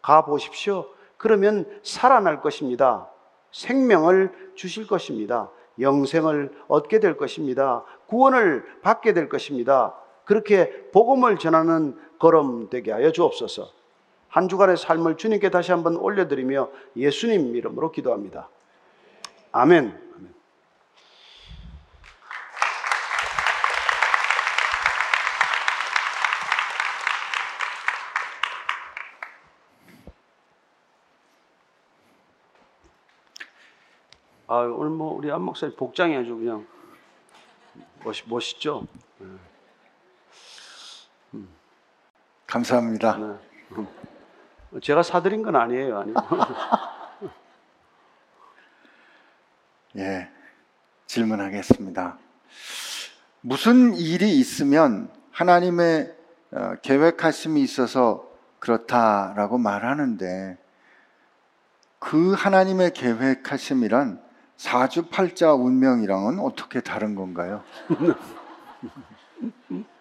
가 보십시오. 그러면 살아날 것입니다. 생명을 주실 것입니다. 영생을 얻게 될 것입니다. 구원을 받게 될 것입니다. 그렇게 복음을 전하는 걸음 되게 하여 주옵소서. 한 주간의 삶을 주님께 다시 한번 올려드리며 예수님 이름으로 기도합니다. 아멘. 아 오늘 뭐 우리 안 목사님 복장이 아주 그냥 멋있, 멋있죠. 감사합니다. 네. 음. 제가 사드린 건 아니에요, 아니고. 예, 질문하겠습니다. 무슨 일이 있으면 하나님의 어, 계획하심이 있어서 그렇다라고 말하는데 그 하나님의 계획하심이란 사주팔자 운명이랑은 어떻게 다른 건가요?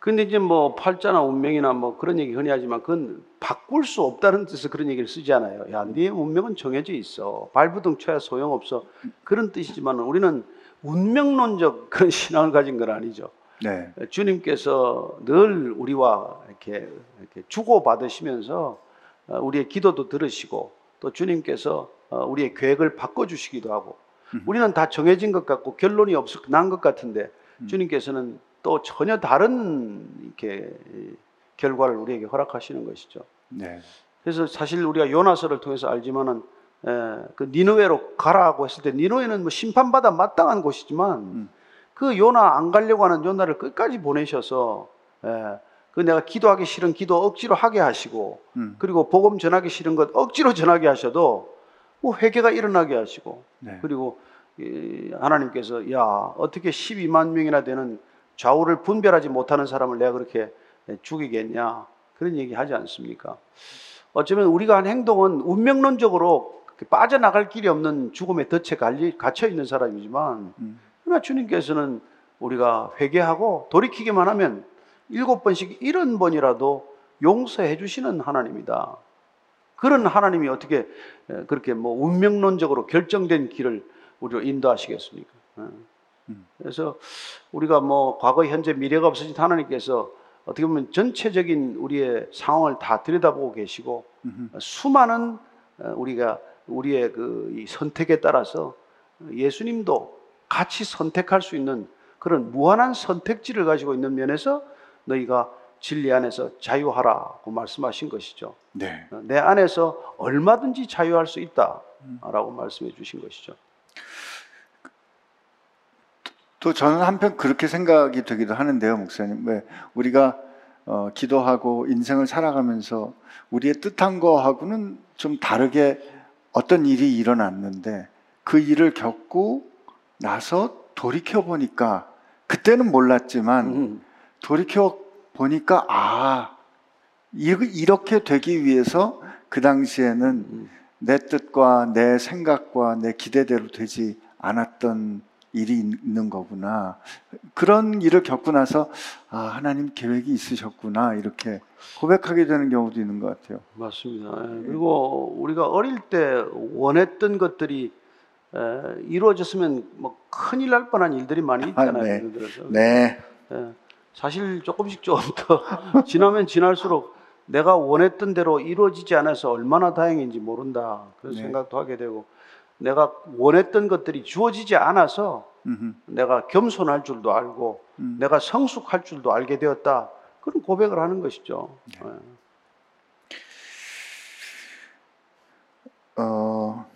근데 이제 뭐 팔자나 운명이나 뭐 그런 얘기 흔히 하지만 그건 바꿀 수 없다는 뜻에서 그런 얘기를 쓰잖아요. 야, 네 운명은 정해져 있어. 발부등 쳐야 소용없어. 그런 뜻이지만 우리는 운명론적 그런 신앙을 가진 건 아니죠. 네, 주님께서 늘 우리와 이렇게, 이렇게 주고 받으시면서 어, 우리의 기도도 들으시고 또 주님께서 어, 우리의 계획을 바꿔주시기도 하고 우리는 다 정해진 것 같고 결론이 없을 난것 같은데 주님께서는 또 전혀 다른 이렇게 결과를 우리에게 허락하시는 것이죠. 네, 그래서 사실 우리가 요나서를 통해서 알지만은 에, 그 니누웨로 가라고 했을 때 니누웨는 뭐 심판받아 마땅한 곳이지만 음. 그 요나 안 가려고 하는 요나를 끝까지 보내셔서 에, 그 내가 기도하기 싫은 기도 억지로 하게 하시고 음. 그리고 복음 전하기 싫은 것 억지로 전하게 하셔도 뭐 회개가 일어나게 하시고 네. 그리고 이 하나님께서 야 어떻게 12만 명이나 되는 좌우를 분별하지 못하는 사람을 내가 그렇게 죽이겠냐 그런 얘기 하지 않습니까? 어쩌면 우리가 한 행동은 운명론적으로 빠져나갈 길이 없는 죽음의 덫에 갇혀 있는 사람이지만 음. 그러나 주님께서는 우리가 회개하고 돌이키기만 하면 일곱 번씩 일흔 번이라도 용서해 주시는 하나님이다. 그런 하나님이 어떻게 에, 그렇게 뭐 운명론적으로 결정된 길을 우리로 인도하시겠습니까? 예. 음. 그래서 우리가 뭐 과거, 현재, 미래가 없으신 하나님께서 어떻게 보면 전체적인 우리의 상황을 다 들여다보고 계시고. 수많은 어, 우리가 우리의 그이 선택에 따라서 예수님도 같이 선택할 수 있는 그런 무한한 선택지를 가지고 있는 면에서 너희가 진리 안에서 자유하라고 말씀하신 것이죠. 네. 어, 내 안에서 얼마든지 자유할 수 있다라고 말씀해 주신 것이죠. 또 저는 한편 그렇게 생각이 되기도 하는데요, 목사님. 왜 우리가 어, 기도하고 인생을 살아가면서 우리의 뜻한 거하고는 좀 다르게 어떤 일이 일어났는데 그 일을 겪고 나서 돌이켜 보니까 그때는 몰랐지만 음, 돌이켜 보니까 아 이- 이렇게 되기 위해서 그 당시에는 음. 내 뜻과 내 생각과 내 기대대로 되지 않았던 일이 있는 거구나. 그런 일을 겪고 나서 아, 하나님 계획이 있으셨구나. 이렇게 고백하게 되는 경우도 있는 것 같아요. 맞습니다. 예, 그리고 우리가 어릴 때 원했던 것들이 에, 이루어졌으면 뭐 큰일 날 뻔한 일들이 많이 있잖아요. 아, 네. 네. 예, 사실 조금씩 좀더 지나면 지날수록 내가 원했던 대로 이루어지지 않아서 얼마나 다행인지 모른다 그런 네. 생각도 하게 되고 내가 원했던 것들이 주어지지 않아서 음흠. 내가 겸손할 줄도 알고 음. 내가 성숙할 줄도 알게 되었다 그런 고백을 하는 것이죠. 네. 예. 어,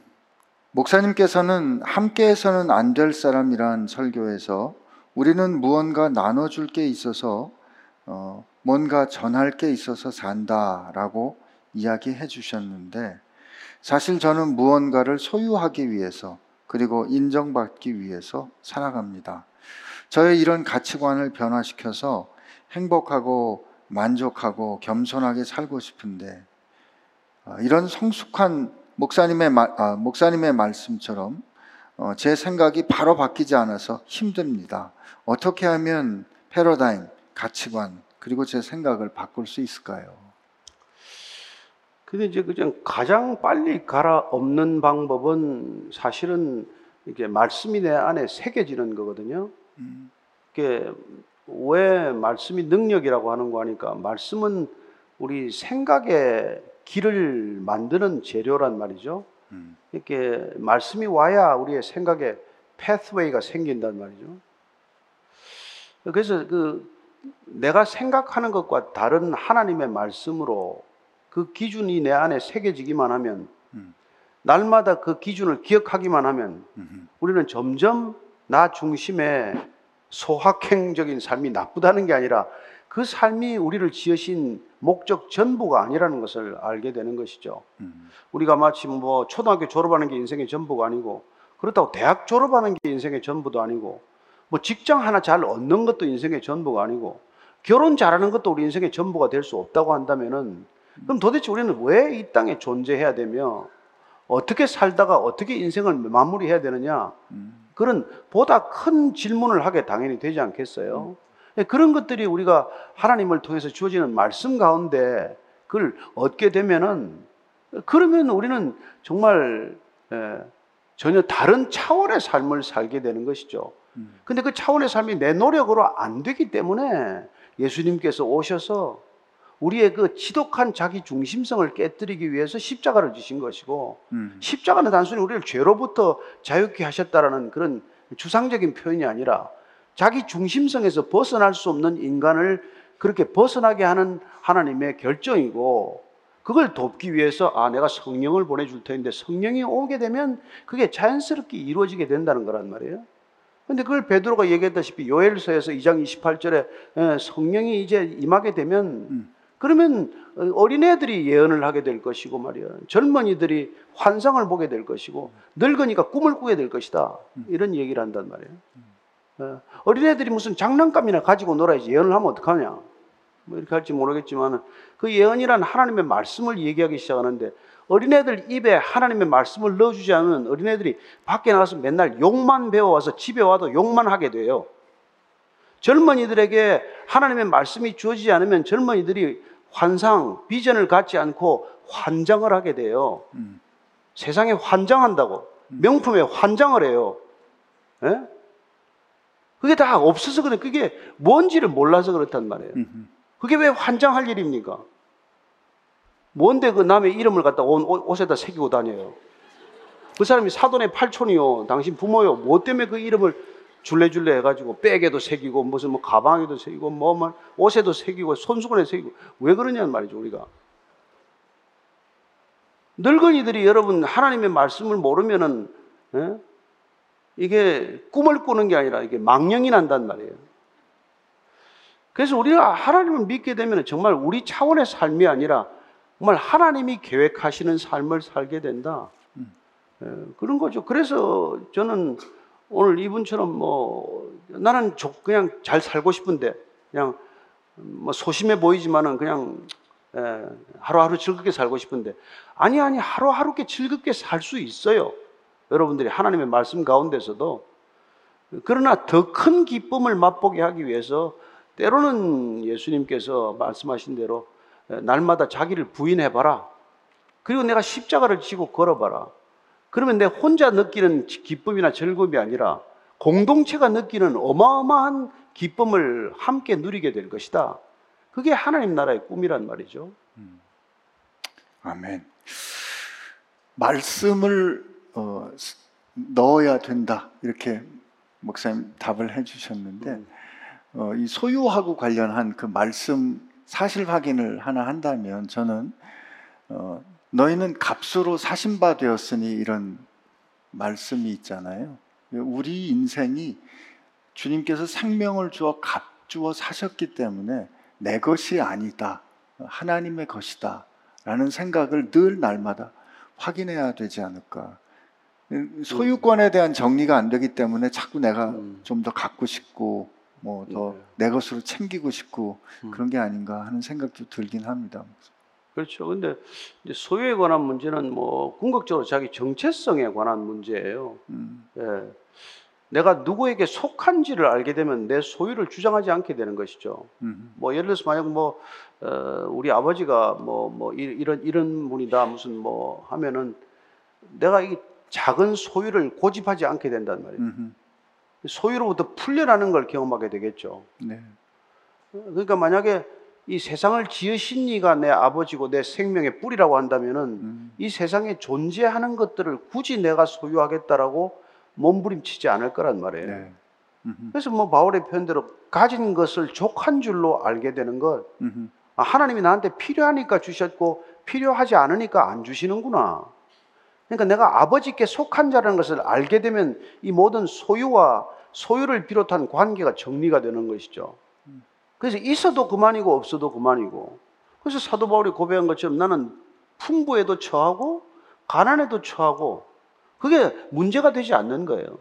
목사님께서는 함께해서는 안 될 사람이란 설교에서 우리는 무언가 나눠줄 게 있어서 어, 뭔가 전할 게 있어서 산다라고 이야기해 주셨는데 사실 저는 무언가를 소유하기 위해서 그리고 인정받기 위해서 살아갑니다. 저의 이런 가치관을 변화시켜서 행복하고 만족하고 겸손하게 살고 싶은데 어, 이런 성숙한 목사님의 말, 아, 목사님의 말씀처럼 어, 제 생각이 바로 바뀌지 않아서 힘듭니다. 어떻게 하면 패러다임, 가치관 그리고 제 생각을 바꿀 수 있을까요? 근데 이제 그냥 가장 빨리 갈아 없는 방법은 사실은 이게 말씀이 내 안에 새겨지는 거거든요. 음, 이게 왜 말씀이 능력이라고 하는 거 하니까 말씀은 우리 생각의 길을 만드는 재료란 말이죠. 음, 이렇게 말씀이 와야 우리의 생각에 패스웨이가 생긴단 말이죠. 그래서 그 내가 생각하는 것과 다른 하나님의 말씀으로 그 기준이 내 안에 새겨지기만 하면 음. 날마다 그 기준을 기억하기만 하면 음, 우리는 점점 나 중심의 소확행적인 삶이 나쁘다는 게 아니라 그 삶이 우리를 지으신 목적 전부가 아니라는 것을 알게 되는 것이죠. 음, 우리가 마치 뭐 초등학교 졸업하는 게 인생의 전부가 아니고 그렇다고 대학 졸업하는 게 인생의 전부도 아니고 뭐 직장 하나 잘 얻는 것도 인생의 전부가 아니고 결혼 잘하는 것도 우리 인생의 전부가 될 수 없다고 한다면은 그럼 도대체 우리는 왜 이 땅에 존재해야 되며 어떻게 살다가 어떻게 인생을 마무리해야 되느냐 음, 그런 보다 큰 질문을 하게 당연히 되지 않겠어요? 예, 그런 것들이 우리가 하나님을 통해서 주어지는 말씀 가운데 그걸 얻게 되면은 그러면 우리는 정말 예, 전혀 다른 차원의 삶을 살게 되는 것이죠. 음. 근데 그 차원의 삶이 내 노력으로 안 되기 때문에 예수님께서 오셔서 우리의 그 지독한 자기 중심성을 깨뜨리기 위해서 십자가를 지신 것이고 음, 십자가는 단순히 우리를 죄로부터 자유케 하셨다라는 그런 추상적인 표현이 아니라 자기 중심성에서 벗어날 수 없는 인간을 그렇게 벗어나게 하는 하나님의 결정이고 그걸 돕기 위해서 아 내가 성령을 보내줄 터인데 성령이 오게 되면 그게 자연스럽게 이루어지게 된다는 거란 말이에요. 근데 그걸 베드로가 얘기했다시피 요엘서에서 2장 28절에 예, 성령이 이제 임하게 되면 음. 그러면 어린애들이 예언을 하게 될 것이고 말이야. 젊은이들이 환상을 보게 될 것이고 늙으니까 꿈을 꾸게 될 것이다. 이런 얘기를 한단 말이에요. 어, 어린애들이 무슨 장난감이나 가지고 놀아야지 예언을 하면 어떡하냐. 뭐 이렇게 할지 모르겠지만 그 예언이란 하나님의 말씀을 얘기하기 시작하는데 어린애들 입에 하나님의 말씀을 넣어주지 않으면 어린애들이 밖에 나가서 맨날 욕만 배워와서 집에 와도 욕만 하게 돼요. 젊은이들에게 하나님의 말씀이 주어지지 않으면 젊은이들이 환상, 비전을 갖지 않고 환장을 하게 돼요. 음. 세상에 환장한다고. 명품에 환장을 해요. 예? 그게 다 없어서 그래. 그게 뭔지를 몰라서 그렇단 말이에요. 음, 그게 왜 환장할 일입니까? 뭔데 그 남의 이름을 갖다 옷에다 새기고 다녀요? 그 사람이 사돈의 팔촌이요. 당신 부모요. 뭐 때문에 그 이름을 줄레줄레 해가지고 백에도 새기고 무슨 뭐 가방에도 새기고 뭐만 옷에도 새기고 손수건에 새기고 왜 그러냐는 말이죠 우리가 늙은이들이 여러분 하나님의 말씀을 모르면은 예? 이게 꿈을 꾸는 게 아니라 이게 망령이 난단 말이에요. 그래서 우리가 하나님을 믿게 되면 정말 우리 차원의 삶이 아니라 정말 하나님이 계획하시는 삶을 살게 된다. 예, 그런 거죠. 그래서 저는 오늘 이분처럼 뭐 나는 조- 그냥 잘 살고 싶은데 그냥 뭐 소심해 보이지만은 그냥 예, 하루하루 즐겁게 살고 싶은데 아니 아니 하루하루께 즐겁게 살 수 있어요. 여러분들이 하나님의 말씀 가운데서도 그러나 더 큰 기쁨을 맛보게 하기 위해서 때로는 예수님께서 말씀하신 대로 예, 날마다 자기를 부인해봐라. 그리고 내가 십자가를 지고 걸어봐라. 그러면 내 혼자 느끼는 기쁨이나 즐거움이 아니라 공동체가 느끼는 어마어마한 기쁨을 함께 누리게 될 것이다. 그게 하나님 나라의 꿈이란 말이죠. 아멘. 말씀을 어, 스- 넣어야 된다 이렇게 목사님 답을 해주셨는데 어, 이 소유하고 관련한 그 말씀 사실 확인을 하나 한다면 저는 어, 너희는 값으로 사신 바 되었으니 이런 말씀이 있잖아요. 우리 인생이 주님께서 생명을 주어 값 주어 사셨기 때문에 내 것이 아니다. 하나님의 것이다. 라는 생각을 늘 날마다 확인해야 되지 않을까. 소유권에 대한 정리가 안 되기 때문에 자꾸 내가 음. 좀더 갖고 싶고 뭐더 네. 내 것으로 챙기고 싶고 음. 그런 게 아닌가 하는 생각도 들긴 합니다. 그렇죠. 근데 소유에 관한 문제는 뭐 궁극적으로 자기 정체성에 관한 문제예요. 음, 예. 내가 누구에게 속한지를 알게 되면 내 소유를 주장하지 않게 되는 것이죠. 음, 뭐 예를 들어서 만약 뭐 어, 우리 아버지가 뭐뭐 이런 이런 분이다 무슨 뭐 하면은 내가 이 작은 소유를 고집하지 않게 된단 말이에요. 음, 소유로부터 풀려나는 걸 경험하게 되겠죠. 네, 그러니까 만약에 이 세상을 지으신 이가 내 아버지고 내 생명의 뿌리라고 한다면은 음, 이 세상에 존재하는 것들을 굳이 내가 소유하겠다라고 몸부림치지 않을 거란 말이에요. 네, 음, 그래서 뭐 바울의 표현대로 가진 것을 족한 줄로 알게 되는 것, 음, 아, 하나님이 나한테 필요하니까 주셨고 필요하지 않으니까 안 주시는구나. 그러니까 내가 아버지께 속한 자라는 것을 알게 되면 이 모든 소유와 소유를 비롯한 관계가 정리가 되는 것이죠. 그래서 있어도 그만이고 없어도 그만이고. 그래서 사도 바울이 고백한 것처럼 나는 풍부에도 처하고 가난에도 처하고 그게 문제가 되지 않는 거예요.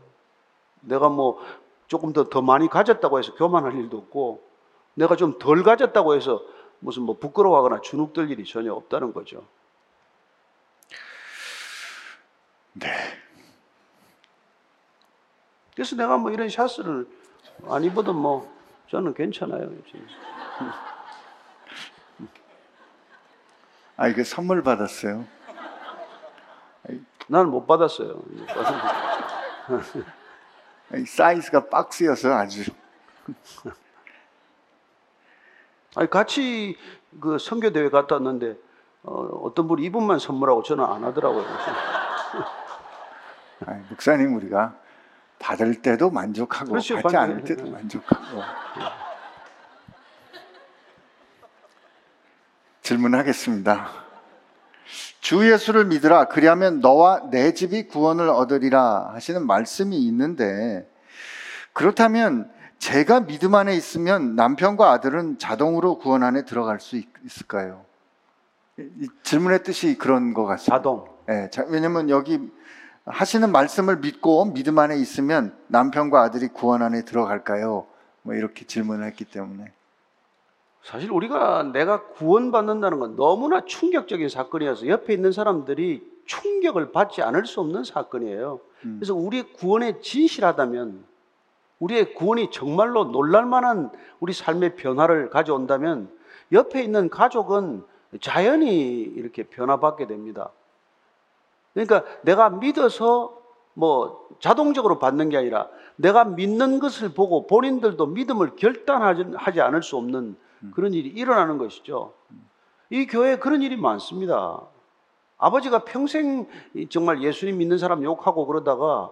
내가 뭐 조금 더, 더 많이 가졌다고 해서 교만할 일도 없고 내가 좀 덜 가졌다고 해서 무슨 뭐 부끄러워하거나 주눅들 일이 전혀 없다는 거죠. 네. 그래서 내가 뭐 이런 샤스를 안 입어도 뭐 저는 괜찮아요. 아 이거 선물 받았어요. 나는 못 받았어요. 이 사이즈가 박스여서 아주 아니 같이 그 선교 대회 갔다 왔는데 어, 떤 분이 이분만 선물하고 저는 안 하더라고요. 아이, 목사님 우리가 받을 때도 만족하고 그렇죠, 받지 받는- 않을 때도 만족하고 질문하겠습니다. 주 예수를 믿으라 그리하면 너와 내 집이 구원을 얻으리라 하시는 말씀이 있는데 그렇다면 제가 믿음 안에 있으면 남편과 아들은 자동으로 구원 안에 들어갈 수 있- 이 질문의 뜻이 그런 것 같습니다. 자동. 예, 자, 왜냐면 여기 하시는 말씀을 믿고 믿음 안에 있으면 남편과 아들이 구원 안에 들어갈까요? 뭐 이렇게 질문을 했기 때문에. 사실 우리가 내가 구원받는다는 건 너무나 충격적인 사건이어서 옆에 있는 사람들이 충격을 받지 않을 수 없는 사건이에요. 음. 그래서 우리의 구원에 진실하다면 우리의 구원이 정말로 놀랄만한 우리 삶의 변화를 가져온다면 옆에 있는 가족은 자연히 이렇게 변화받게 됩니다. 그러니까 내가 믿어서 뭐 자동적으로 받는 게 아니라 내가 믿는 것을 보고 본인들도 믿음을 결단하지 하지 않을 수 없는 그런 일이 일어나는 것이죠. 이 교회에 그런 일이 많습니다. 아버지가 평생 이 정말 예수님 믿는 사람 욕하고 그러다가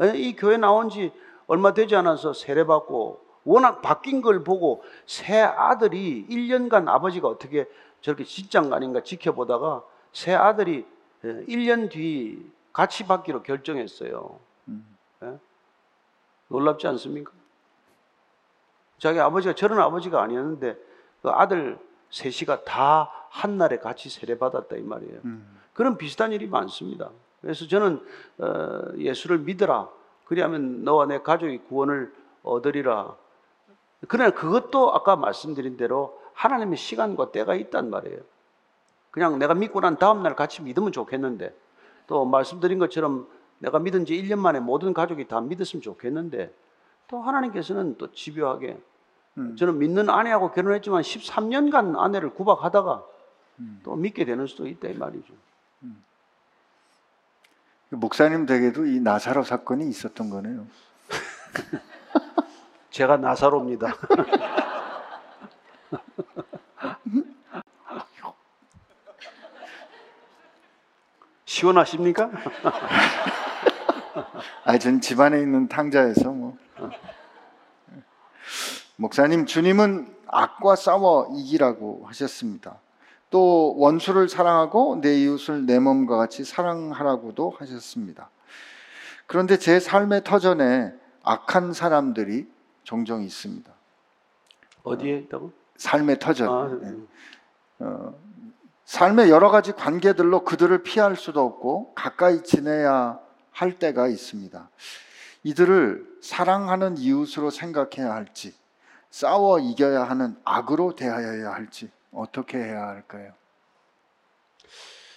에, 이 교회 나온 지 얼마 되지 않아서 세례받고 워낙 바뀐 걸 보고 새 아들이 1년간 아버지가 어떻게 저렇게 진짠가 아닌가 지켜보다가 새 아들이 에, 1년 뒤 같이 받기로 결정했어요. 음. 예? 놀랍지 않습니까? 자기 아버지가 저런 아버지가 아니었는데 그 아들 셋이가 다 한날에 같이 세례받았다 이 말이에요. 음. 그런 비슷한 일이 많습니다. 그래서 저는 어, 예수를 믿으라. 그리하면 너와 내 가족이 구원을 얻으리라. 그러나 그것도 아까 말씀드린 대로 하나님의 시간과 때가 있단 말이에요. 그냥 내가 믿고 난 다음날 같이 믿으면 좋겠는데 또 말씀드린 것처럼 내가 믿은 지 1년 만에 모든 가족이 다 믿었으면 좋겠는데 또 하나님께서는 또 집요하게 음. 저는 믿는 아내하고 결혼했지만 13년간 아내를 구박하다가 음. 또 믿게 되는 수도 있다 이 말이죠. 목사님 댁에도 이 나사로 사건이 있었던 거네요. 제가 나사로입니다. 시원하십니까? 아, 전 집안에 있는 탕자에서 뭐. 목사님, 주님은 악과 싸워 이기라고 하셨습니다. 또 원수를 사랑하고 내 이웃을 내 몸과 같이 사랑하라고도 하셨습니다. 그런데 제 삶의 터전에 악한 사람들이 종종 있습니다. 어디에 있다고? 삶의 터전. 아, 예. 어, 삶의 여러 가지 관계들로 그들을 피할 수도 없고 가까이 지내야 할 때가 있습니다. 이들을 사랑하는 이웃으로 생각해야 할지, 싸워 이겨야 하는 악으로 대하여야 할지 어떻게 해야 할까요?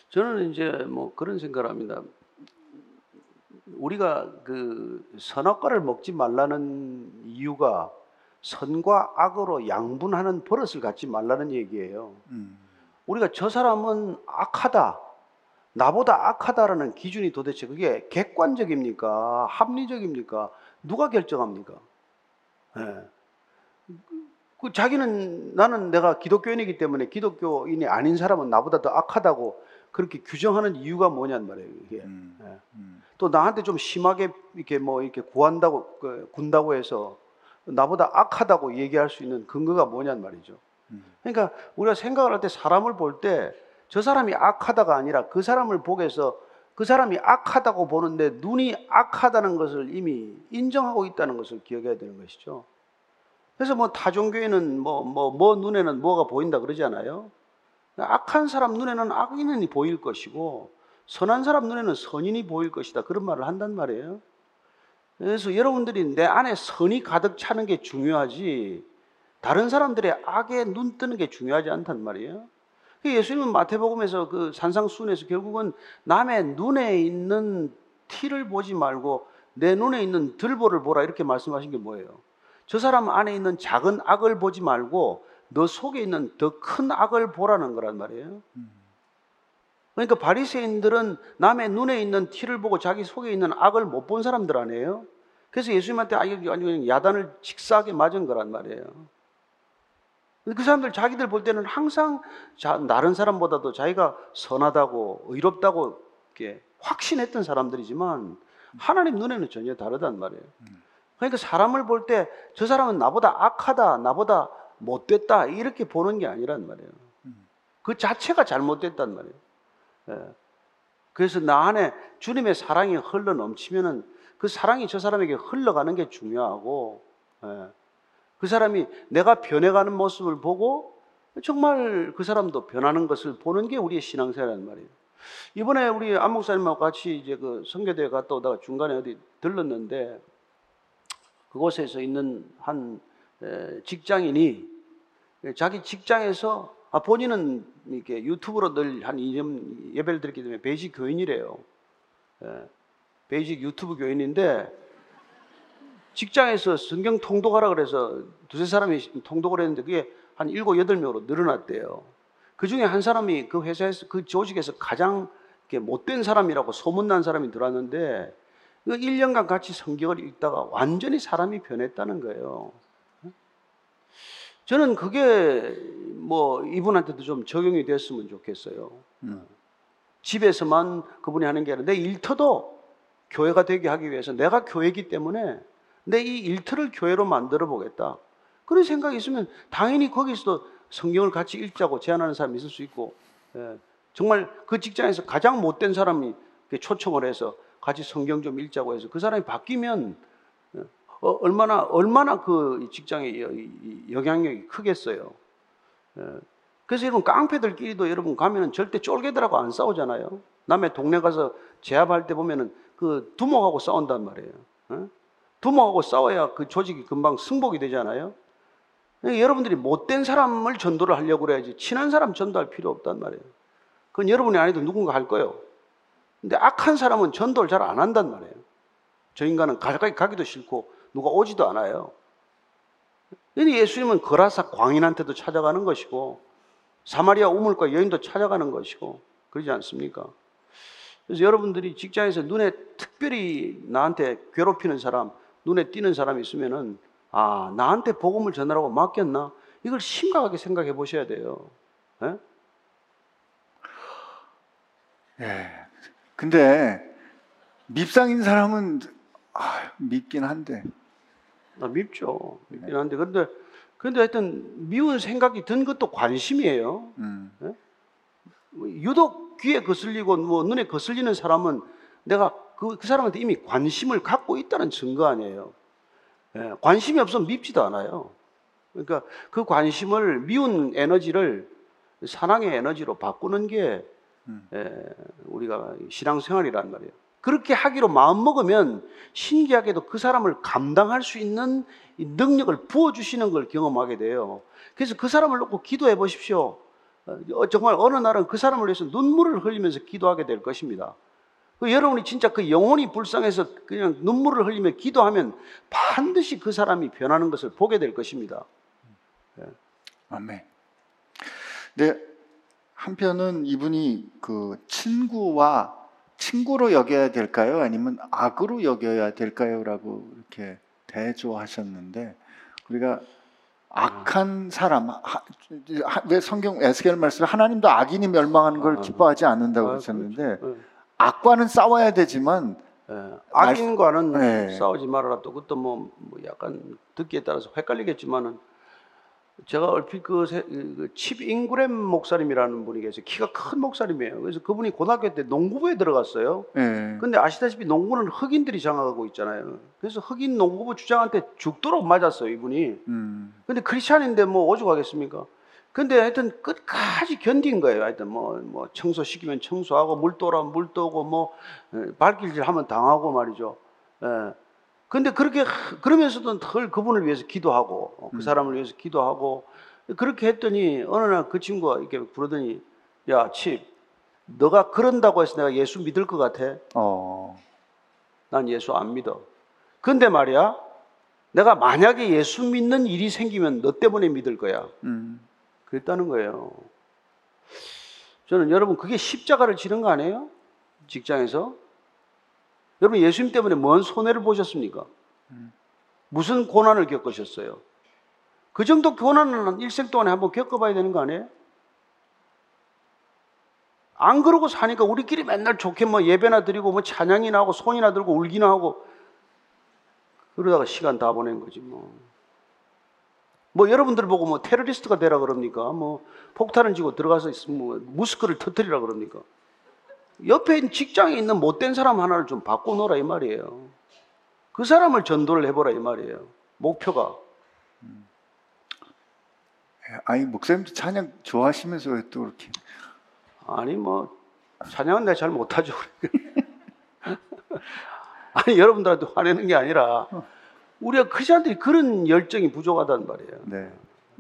저는 이제 뭐 그런 생각을 합니다. 우리가 그 선악과를 먹지 말라는 이유가 선과 악으로 양분하는 버릇을 갖지 말라는 얘기예요. 음, 우리가 저 사람은 악하다, 나보다 악하다라는 기준이 도대체 그게 객관적입니까? 합리적입니까? 누가 결정합니까? 예. 그 자기는 나는 내가 기독교인이기 때문에 기독교인이 아닌 사람은 나보다 더 악하다고 그렇게 규정하는 이유가 뭐냔 말이에요. 이게. 음, 예. 음, 또 나한테 좀 심하게 이렇게 뭐 이렇게 구한다고 그, 군다고 해서 나보다 악하다고 얘기할 수 있는 근거가 뭐냔 말이죠. 음. 그러니까 우리가 생각을 할 때 사람을 볼 때 저 사람이 악하다가 아니라 그 사람을 보게서 그 사람이 악하다고 보는데 눈이 악하다는 것을 이미 인정하고 있다는 것을 기억해야 되는 것이죠. 그래서 뭐 타종교회는 뭐 뭐 뭐 눈에는 뭐가 보인다 그러지 않아요? 악한 사람 눈에는 악인이 보일 것이고 선한 사람 눈에는 선인이 보일 것이다. 그런 말을 한단 말이에요. 그래서 여러분들이 내 안에 선이 가득 차는 게 중요하지 다른 사람들의 악에 눈 뜨는 게 중요하지 않단 말이에요. 그 예수님은 마태복음에서 그 산상순에서 결국은 남의 눈에 있는 티를 보지 말고 내 눈에 있는 들보를 보라 이렇게 말씀하신 게 뭐예요? 저 사람 안에 있는 작은 악을 보지 말고 너 속에 있는 더 큰 악을 보라는 거란 말이에요. 그러니까 바리새인들은 남의 눈에 있는 티를 보고 자기 속에 있는 악을 못 본 사람들 아니에요? 그래서 예수님한테 야단을 직사하게 맞은 거란 말이에요. 그 사람들 자기들 볼 때는 항상 자, 다른 사람보다도 자기가 선하다고 의롭다고 이렇게 확신했던 사람들이지만 하나님 눈에는 전혀 다르단 말이에요. 그러니까 사람을 볼 때 저 사람은 나보다 악하다, 나보다 못됐다 이렇게 보는 게 아니란 말이에요. 그 자체가 잘못됐단 말이에요. 예. 그래서 나 안에 주님의 사랑이 흘러 넘치면은 그 사랑이 저 사람에게 흘러가는 게 중요하고, 예. 그 사람이 내가 변해가는 모습을 보고 정말 그 사람도 변하는 것을 보는 게 우리의 신앙생활이란 말이에요. 이번에 우리 안 목사님하고 같이 이제 그 성교대회 갔다 오다가 중간에 어디 들렀는데 그곳에서 있는 한 에, 직장인이 자기 직장에서 아, 본인은 이렇게 유튜브로 늘 한 2년 예배를 드렸기 때문에 베이직 교인이래요. 예, 베이직 유튜브 교인인데 직장에서 성경 통독하라 그래서 두세 사람이 통독을 했는데 그게 한 일곱 여덟 명으로 늘어났대요. 그 중에 한 사람이 그 회사에서 그 조직에서 가장 못된 사람이라고 소문난 사람이 들어왔는데 그 1년간 같이 성경을 읽다가 완전히 사람이 변했다는 거예요. 저는 그게 뭐 이분한테도 좀 적용이 됐으면 좋겠어요. 음. 집에서만 그분이 하는 게 아니라 내 일터도 교회가 되게 하기 위해서 내가 교회이기 때문에 내 이 일터를 교회로 만들어 보겠다. 그런 생각이 있으면 당연히 거기서도 성경을 같이 읽자고 제안하는 사람이 있을 수 있고, 예, 정말 그 직장에서 가장 못된 사람이 초청을 해서 같이 성경 좀 읽자고 해서 그 사람이 바뀌면 예, 어, 얼마나 얼마나 그 직장의 영향력이 크겠어요. 예, 그래서 여러분 깡패들끼리도 여러분 가면은 절대 쫄개들하고 안 싸우잖아요. 남의 동네 가서 제압할 때 보면은 그 두목하고 싸운단 말이에요. 어? 두목하고 싸워야 그 조직이 금방 승복이 되잖아요. 그러니까 여러분들이 못된 사람을 전도를 하려고 그래야지 친한 사람 전도할 필요 없단 말이에요. 그건 여러분이 아니도 누군가 할 거예요. 근데 악한 사람은 전도를 잘 안 한단 말이에요. 저 인간은 가까이 가기도 싫고 누가 오지도 않아요. 근데 예수님은 거라사 광인한테도 찾아가는 것이고 사마리아 우물가 여인도 찾아가는 것이고 그러지 않습니까? 그래서 여러분들이 직장에서 눈에 특별히 나한테 괴롭히는 사람, 눈에 띄는 사람이 있으면은 아 나한테 복음을 전하라고 맡겼나? 이걸 심각하게 생각해 보셔야 돼요. 예? 예. 근데 밉상인 사람은 아, 밉긴 한데 나 밉죠. 밉긴 한데 근데 근데 하여튼 미운 생각이 든 것도 관심이에요. 음, 유독 귀에 거슬리고 뭐 눈에 거슬리는 사람은 내가 그, 그 사람한테 이미 관심을 갖고 있다는 증거 아니에요. 예, 관심이 없으면 밉지도 않아요. 그러니까 그 관심을 미운 에너지를 사랑의 에너지로 바꾸는 게 음. 예, 우리가 신앙생활이란 말이에요. 그렇게 하기로 마음 먹으면 신기하게도 그 사람을 감당할 수 있는 이 능력을 부어주시는 걸 경험하게 돼요. 그래서 그 사람을 놓고 기도해 보십시오. 어, 정말 어느 날은 그 사람을 위해서 눈물을 흘리면서 기도하게 될 것입니다. 그 여러분이 진짜 그 영혼이 불쌍해서 그냥 눈물을 흘리며 기도하면 반드시 그 사람이 변하는 것을 보게 될 것입니다. 아멘. 네, 한편은 이분이 그 친구와 친구로 여겨야 될까요? 아니면 악으로 여겨야 될까요?라고 이렇게 대조하셨는데 우리가 악한 사람 왜 성경 에스겔 말씀 하나님도 악인이 멸망하는 걸 아, 기뻐하지 않는다고 아, 그러셨는데 예. 악과는 싸워야 되지만 예, 악인과는 네. 싸우지 말아라. 또 그것도 뭐, 뭐 약간 듣기에 따라서 헷갈리겠지만은 제가 얼핏 그, 세- 그칩 잉그램 목사님이라는 분이 계세요. 키가 큰 목사님이에요. 그래서 그분이 고등학교 때 농구부에 들어갔어요. 예, 근데 아시다시피 농구는 흑인들이 장악하고 있잖아요. 그래서 흑인 농구부 주장한테 죽도록 맞았어요, 이분이. 음, 근데 크리스찬인데 뭐 오죽하겠습니까? 근데 하여튼 끝까지 견딘 거예요. 하여튼 뭐, 뭐 청소시키면 청소하고 물 떠라면 물 떠고 뭐 에, 발길질 하면 당하고 말이죠. 예. 근데 그렇게 하- 그러면서도 늘 그분을 위해서 기도하고 어, 그 사람을 위해서 기도하고 그렇게 했더니 어느 날 그 친구가 이렇게 부르더니 야, 칩, 너가 그런다고 해서 내가 예수 믿을 것 같아? 어, 난 예수 안 믿어. 근데 말이야, 내가 만약에 예수 믿는 일이 생기면 너 때문에 믿을 거야. 음, 그랬다는 거예요. 저는 여러분 그게 십자가를 지는 거 아니에요? 직장에서? 여러분 예수님 때문에 뭔 손해를 보셨습니까? 무슨 고난을 겪으셨어요? 그 정도 고난은 일생 동안에 한번 겪어봐야 되는 거 아니에요? 안 그러고 사니까 우리끼리 맨날 좋게 뭐 예배나 드리고 뭐 찬양이나 하고 손이나 들고 울기나 하고 그러다가 시간 다 보낸 거지 뭐. 뭐 여러분들 보고 뭐 테러리스트가 되라 그럽니까? 뭐 폭탄을 지고 들어가서 있으면 뭐 무스크를 터뜨리라 그럽니까? 옆에 있는 직장에 있는 못된 사람 하나를 좀 바꿔놓으라 이 말이에요. 그 사람을 전도를 해보라 이 말이에요. 목표가. 아니 목사님도 찬양 좋아하시면서 왜 또 이렇게 아니 뭐 찬양은 내가 잘 못하죠. 아니 여러분들한테 화내는 게 아니라 우리가 크리스천들이 그런 열정이 부족하단 말이에요. 네,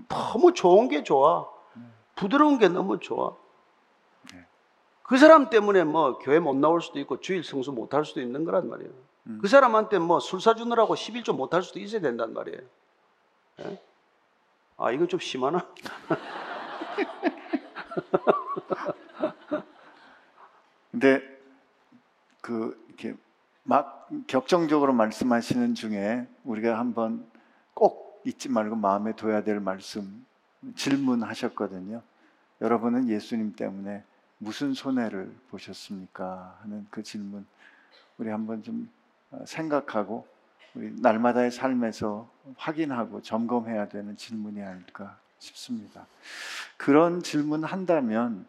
너무 좋은 게 좋아. 부드러운 게 너무 좋아. 그 사람 때문에 뭐 교회 못 나올 수도 있고 주일 성수 못 할 수도 있는 거란 말이에요. 그 사람한테 뭐 술 사주느라고 11조 못 할 수도 있어야 된단 말이에요. 예? 아, 이건 좀 심하나? 근데 그 이렇게 막 격정적으로 말씀하시는 중에 우리가 한번 꼭 잊지 말고 마음에 둬야 될 말씀 질문하셨거든요. 여러분은 예수님 때문에 무슨 손해를 보셨습니까? 하는 그 질문 우리 한번 좀 어, 생각하고 우리 날마다의 삶에서 확인하고 점검해야 되는 질문이 아닐까 싶습니다. 그런 질문 한다면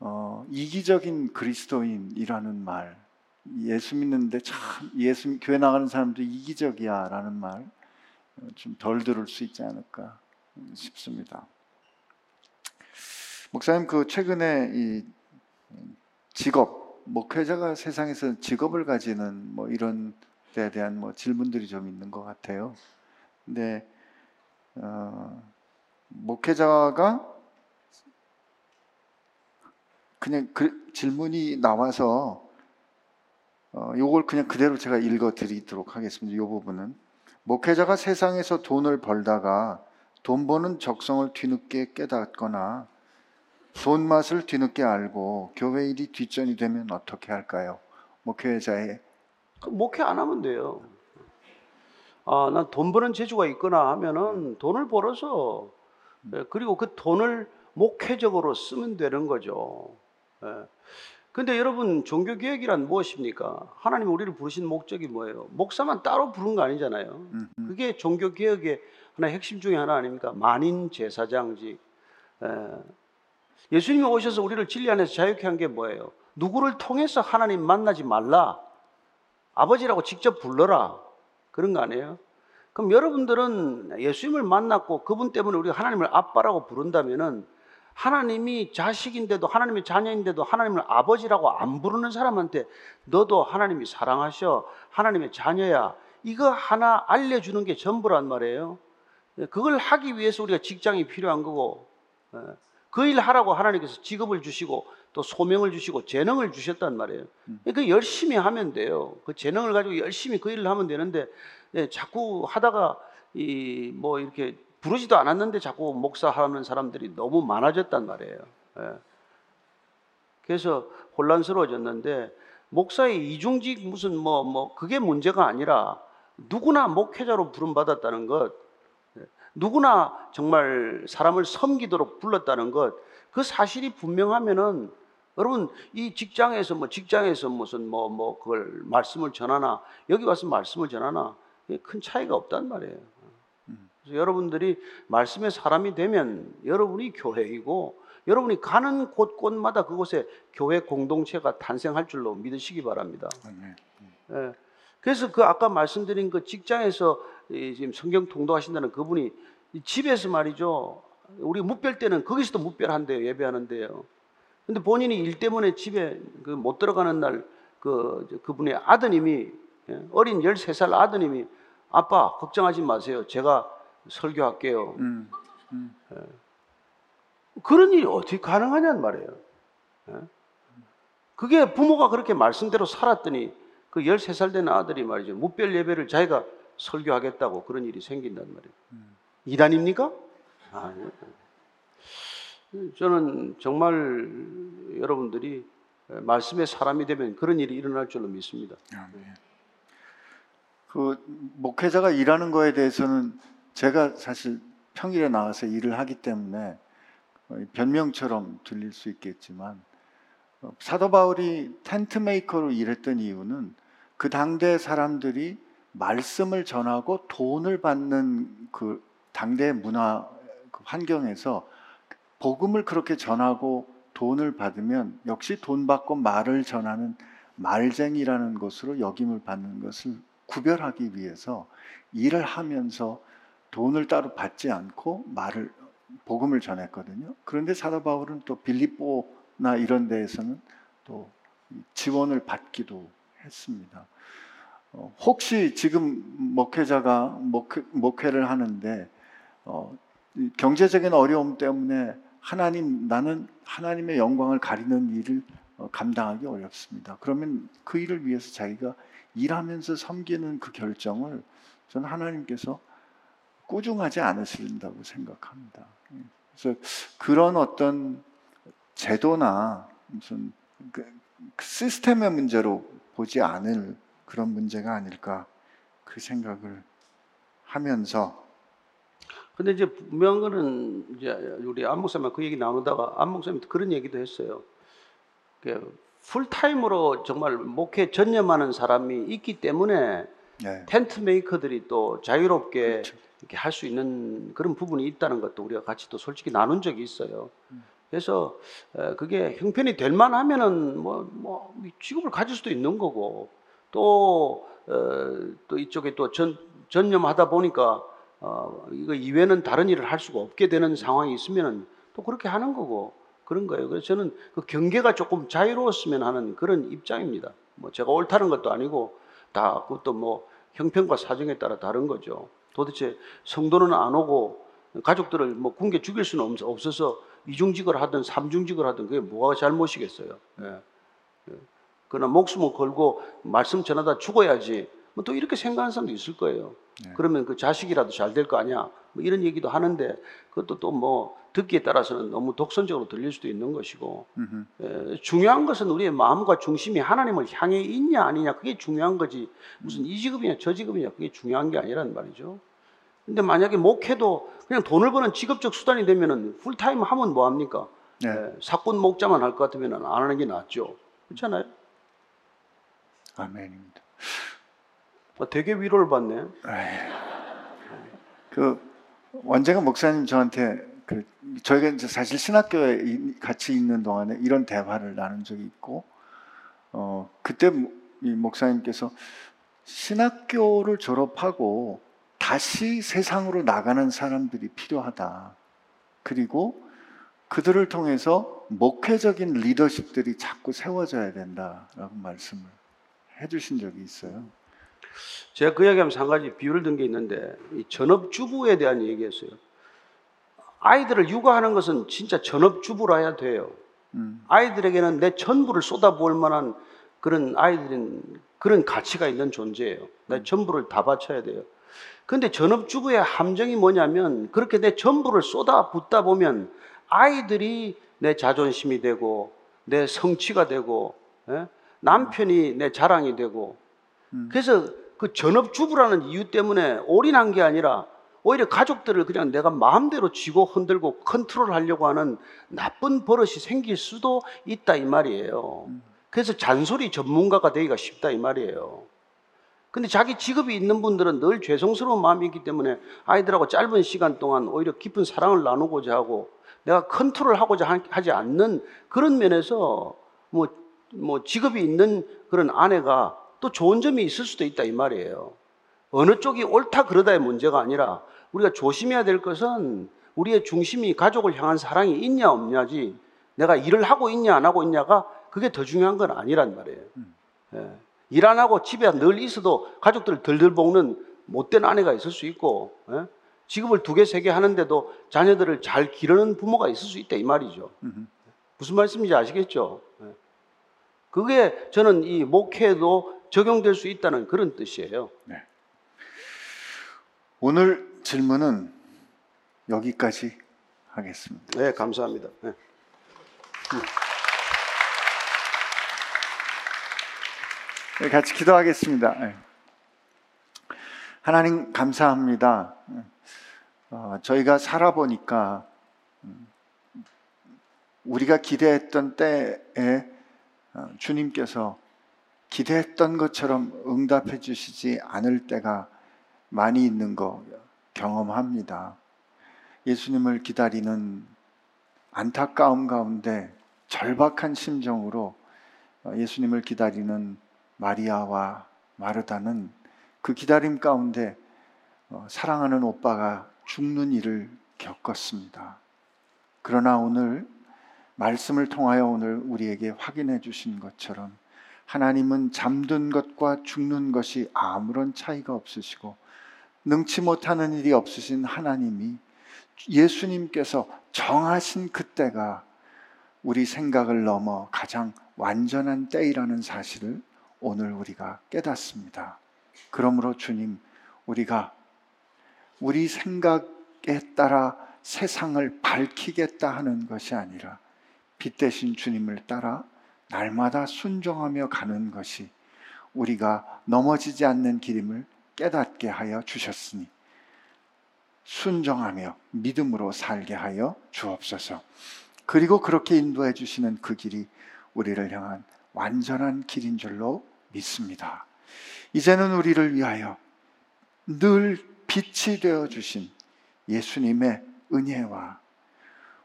어, 이기적인 그리스도인이라는 말, 예수 믿는데 참 예수 교회 나가는 사람도 이기적이야라는 말 어, 좀덜 들을 수 있지 않을까 싶습니다. 목사님 그 최근에 이 직업 목회자가 세상에서 직업을 가지는 뭐 이런 데에 대한 뭐 질문들이 좀 있는 것 같아요. 근데 어, 목회자가 그냥 그 질문이 나와서 어, 요걸 그냥 그대로 제가 읽어 드리도록 하겠습니다. 이 부분은 목회자가 세상에서 돈을 벌다가 돈 버는 적성을 뒤늦게 깨닫거나 돈 맛을 뒤늦게 알고 교회 일이 뒷전이 되면 어떻게 할까요? 목회자의 그 목회 안 하면 돼요. 아, 난 돈 버는 재주가 있거나 하면은 돈을 벌어서 예, 그리고 그 돈을 목회적으로 쓰면 되는 거죠. 예. 근데 여러분 종교 개혁이란 무엇입니까? 하나님 우리를 부르신 목적이 뭐예요? 목사만 따로 부른 거 아니잖아요. 그게 종교 개혁의 하나의 핵심 중에 하나 아닙니까? 만인 제사장직. 예. 예수님이 오셔서 우리를 진리 안에서 자유케 한 게 뭐예요? 누구를 통해서 하나님 만나지 말라. 아버지라고 직접 불러라. 그런 거 아니에요? 그럼 여러분들은 예수님을 만났고 그분 때문에 우리가 하나님을 아빠라고 부른다면은 하나님이 자식인데도 하나님의 자녀인데도 하나님을 아버지라고 안 부르는 사람한테 너도 하나님이 사랑하셔 하나님의 자녀야 이거 하나 알려주는 게 전부란 말이에요. 예, 그걸 하기 위해서 우리가 직장이 필요한 거고 그 일 하라고 하나님께서 직업을 주시고 또 소명을 주시고 재능을 주셨단 말이에요. 그 열심히 하면 돼요. 그 재능을 가지고 열심히 그 일을 하면 되는데 예, 자꾸 하다가 이 뭐 이렇게 부르지도 않았는데 자꾸 목사하는 사람들이 너무 많아졌단 말이에요. 예. 그래서 혼란스러워졌는데 목사의 이중직 무슨 뭐뭐 그게 문제가 아니라 누구나 목회자로 부름 받았다는 것, 예. 누구나 정말 사람을 섬기도록 불렀다는 것, 그 사실이 분명하면은 여러분 이 직장에서 뭐 직장에서 무슨 뭐뭐 그걸 말씀을 전하나 여기 와서 말씀을 전하나 큰 차이가 없단 말이에요. 그래서 여러분들이 말씀의 사람이 되면 여러분이 교회이고 여러분이 가는 곳곳마다 그곳에 교회 공동체가 탄생할 줄로 믿으시기 바랍니다. 예. 그래서 그 아까 말씀드린 그 직장에서 이 지금 성경 통도하신다는 그분이 이 집에서 말이죠. 우리 묵별 때는 거기서도 묵별한대요. 예배하는데요. 근데 본인이 일 때문에 집에 그 못 들어가는 날 그 그분의 아드님이 예, 어린 13살 아드님이 아빠 걱정하지 마세요. 제가 설교할게요. 음, 그런 일이 어떻게 가능하냔 말이에요. 예? 그게 부모가 그렇게 말씀대로 살았더니 그 13살 된 아들이 말이죠. 무별 예배를 자기가 설교하겠다고 그런 일이 생긴단 말이에요. 이단입니까? 아니요. 저는 정말 여러분들이 말씀의 사람이 되면 그런 일이 일어날 줄로 믿습니다. 아멘. 그 목회자가 일하는 거에 대해서는 제가 사실 평일에 나와서 일을 하기 때문에 거의 변명처럼 들릴 수 있겠지만 어, 사도 바울이 tent maker로 일했던 이유는 그 당대 사람들이 말씀을 전하고 돈을 받는 그 당대 문화 그 환경에서 복음을 그렇게 전하고 돈을 받으면 역시 돈 받고 말을 전하는 말쟁이라는 것으로 역임을 받는 것을 구별하기 위해서 일을 하면서 돈을 따로 받지 않고 말을 복음을 전했거든요. 그런데 사도 바울은 또 빌립보나 이런 데에서는 또 지원을 받기도 했습니다. 어, 혹시 지금 목회자가 목회, 목회를 하는데 어, 이 경제적인 어려움 때문에 하나님 나는 하나님의 영광을 가리는 일을 어, 감당하기 어렵습니다. 그러면 그 일을 위해서 자기가 일하면서 섬기는 그 결정을 저는 하나님께서 꾸중하지 않으신다고 생각합니다. 그래서 그런 어떤 제도나 무슨 그 시스템의 문제로 보지 않을 그런 문제가 아닐까 그 생각을 하면서 근데 이제 분명한 거는 이제 우리 안 목사님 그 얘기 나누다가 안 목사님 그런 얘기도 했어요. 그 풀타임으로 정말 목회 전념하는 사람이 있기 때문에 네. 텐트 메이커들이 또 자유롭게 그렇죠. 이렇게 할 수 있는 그런 부분이 있다는 것도 우리가 같이 또 솔직히 나눈 적이 있어요. 그래서 에, 그게 형편이 될 만하면은 뭐, 뭐 직업을 가질 수도 있는 거고 또, 어, 또 이쪽에 또 전, 전념하다 보니까 어, 이거 이외에는 다른 일을 할 수가 없게 되는 상황이 있으면은 또 그렇게 하는 거고 그런 거예요. 그래서 저는 그 경계가 조금 자유로웠으면 하는 그런 입장입니다. 뭐 제가 옳다는 것도 아니고 다 그것도 뭐 형편과 사정에 따라 다른 거죠. 도대체 성도는 안 오고 가족들을 뭐 굶겨 죽일 수는 없- 없어서 이중직을 하든 삼중직을 하든 그게 뭐가 잘못이겠어요. 예. 예. 그러나 목숨을 걸고 말씀 전하다 죽어야지 뭐 또 이렇게 생각하는 사람도 있을 거예요. 네. 그러면 그 자식이라도 잘 될 거 아니야. 뭐 이런 얘기도 하는데 그것도 또 뭐 듣기에 따라서는 너무 독선적으로 들릴 수도 있는 것이고 음흠. 에, 중요한 것은 우리의 마음과 중심이 하나님을 향해 있냐 아니냐 그게 중요한 거지 무슨 이 직업이냐 저 직업이냐 그게 중요한 게 아니란 말이죠. 근데 만약에 목회도 그냥 돈을 버는 직업적 수단이 되면은 풀타임 하면 뭐 합니까? 네. 에, 사건 목자만 할 것 같으면 안 하는 게 낫죠. 그렇잖아요. 아멘입니다. 어, 되게 위로를 받네. 그 언젠가 목사님 저한테 그 저희가 이제 사실 신학교에 이- 같이 있는 동안에 이런 대화를 나눈 적이 있고 어 그때 이 목사님께서 신학교를 졸업하고 다시 세상으로 나가는 사람들이 필요하다. 그리고 그들을 통해서 목회적인 리더십들이 자꾸 세워져야 된다라고 말씀을 해주신 적이 있어요. 제가 그 이야기하면서 한 가지 비유를 든 게 있는데 이 전업주부에 대한 얘기였어요. 아이들을 육아하는 것은 진짜 전업주부라 해야 돼요. 음, 아이들에게는 내 전부를 쏟아부을 만한 그런 아이들은 그런 가치가 있는 존재예요. 내 전부를 다 바쳐야 돼요. 근데 전업주부의 함정이 뭐냐면 그렇게 내 전부를 쏟아붓다 보면 아이들이 내 자존심이 되고 내 성취가 되고 예? 남편이 내 자랑이 되고 음. 그래서 그 전업주부라는 이유 때문에 올인한 게 아니라 오히려 가족들을 그냥 내가 마음대로 쥐고 흔들고 컨트롤하려고 하는 나쁜 버릇이 생길 수도 있다 이 말이에요. 그래서 잔소리 전문가가 되기가 쉽다 이 말이에요. 근데 자기 직업이 있는 분들은 늘 죄송스러운 마음이 있기 때문에 아이들하고 짧은 시간 동안 오히려 깊은 사랑을 나누고자 하고 내가 컨트롤하고자 하- 하지 않는 그런 면에서 뭐, 뭐 직업이 있는 그런 아내가 또 좋은 점이 있을 수도 있다 이 말이에요. 어느 쪽이 옳다 그러다의 문제가 아니라 우리가 조심해야 될 것은 우리의 중심이 가족을 향한 사랑이 있냐 없냐지 내가 일을 하고 있냐 안 하고 있냐가 그게 더 중요한 건 아니란 말이에요. 예. 일 안 하고 집에 늘 있어도 가족들 덜덜 볶는 못된 아내가 있을 수 있고 예? 직업을 두 개 세 개 하는데도 자녀들을 잘 기르는 부모가 있을 수 있다 이 말이죠. 음. 무슨 말씀인지 아시겠죠? 예. 그게 저는 이 목회에도 적용될 수 있다는 그런 뜻이에요. 오늘 질문은 여기까지 하겠습니다. 네, 감사합니다. 네. 네, 같이 기도하겠습니다. 네. 하나님 감사합니다. 어, 저희가 살아보니까 음, 우리가 기대했던 때에 어, 주님께서 기대했던 것처럼 응답해 주시지 않을 때가 많이 있는 거 경험합니다. 예수님을 기다리는 안타까움 가운데 절박한 심정으로 어, 예수님을 기다리는 마리아와 마르다는 그 기다림 가운데 어, 사랑하는 오빠가 죽는 일을 겪었습니다. 그러나 오늘 말씀을 통하여 오늘 우리에게 확인해 주신 것처럼 하나님은 잠든 것과 죽는 것이 아무런 차이가 없으시고 능치 못하는 일이 없으신 하나님이 예수님께서 정하신 그때가 우리 생각을 넘어 가장 완전한 때이라는 사실을 오늘 우리가 깨닫습니다. 그러므로 주님, 우리가 우리 생각에 따라 세상을 밝히겠다 하는 것이 아니라 빛 대신 주님을 따라 날마다 순종하며 가는 것이 우리가 넘어지지 않는 길임을 깨닫게 하여 주셨으니 순종하며 믿음으로 살게 하여 주옵소서. 그리고 그렇게 인도해 주시는 그 길이 우리를 향한 완전한 길인 줄로 믿습니다. 이제는 우리를 위하여 늘 빛이 되어 주신 예수님의 은혜와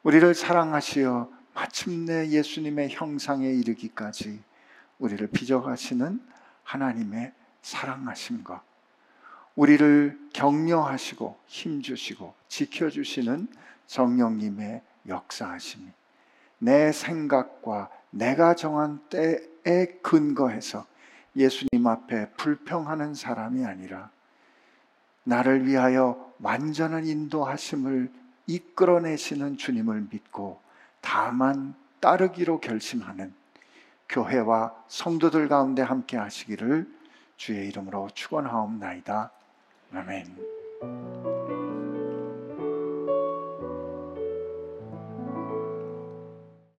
우리를 사랑하시어 마침내 예수님의 형상에 이르기까지 우리를 빚어가시는 하나님의 사랑하심과 우리를 격려하시고 힘주시고 지켜주시는 성령님의 역사하심이 내 생각과 내가 정한 때에 근거해서 예수님 앞에 불평하는 사람이 아니라 나를 위하여 완전한 인도하심을 이끌어내시는 주님을 믿고 다만 따르기로 결심하는 교회와 성도들 가운데 함께 하시기를 주의 이름으로 축원하옵나이다. 아멘.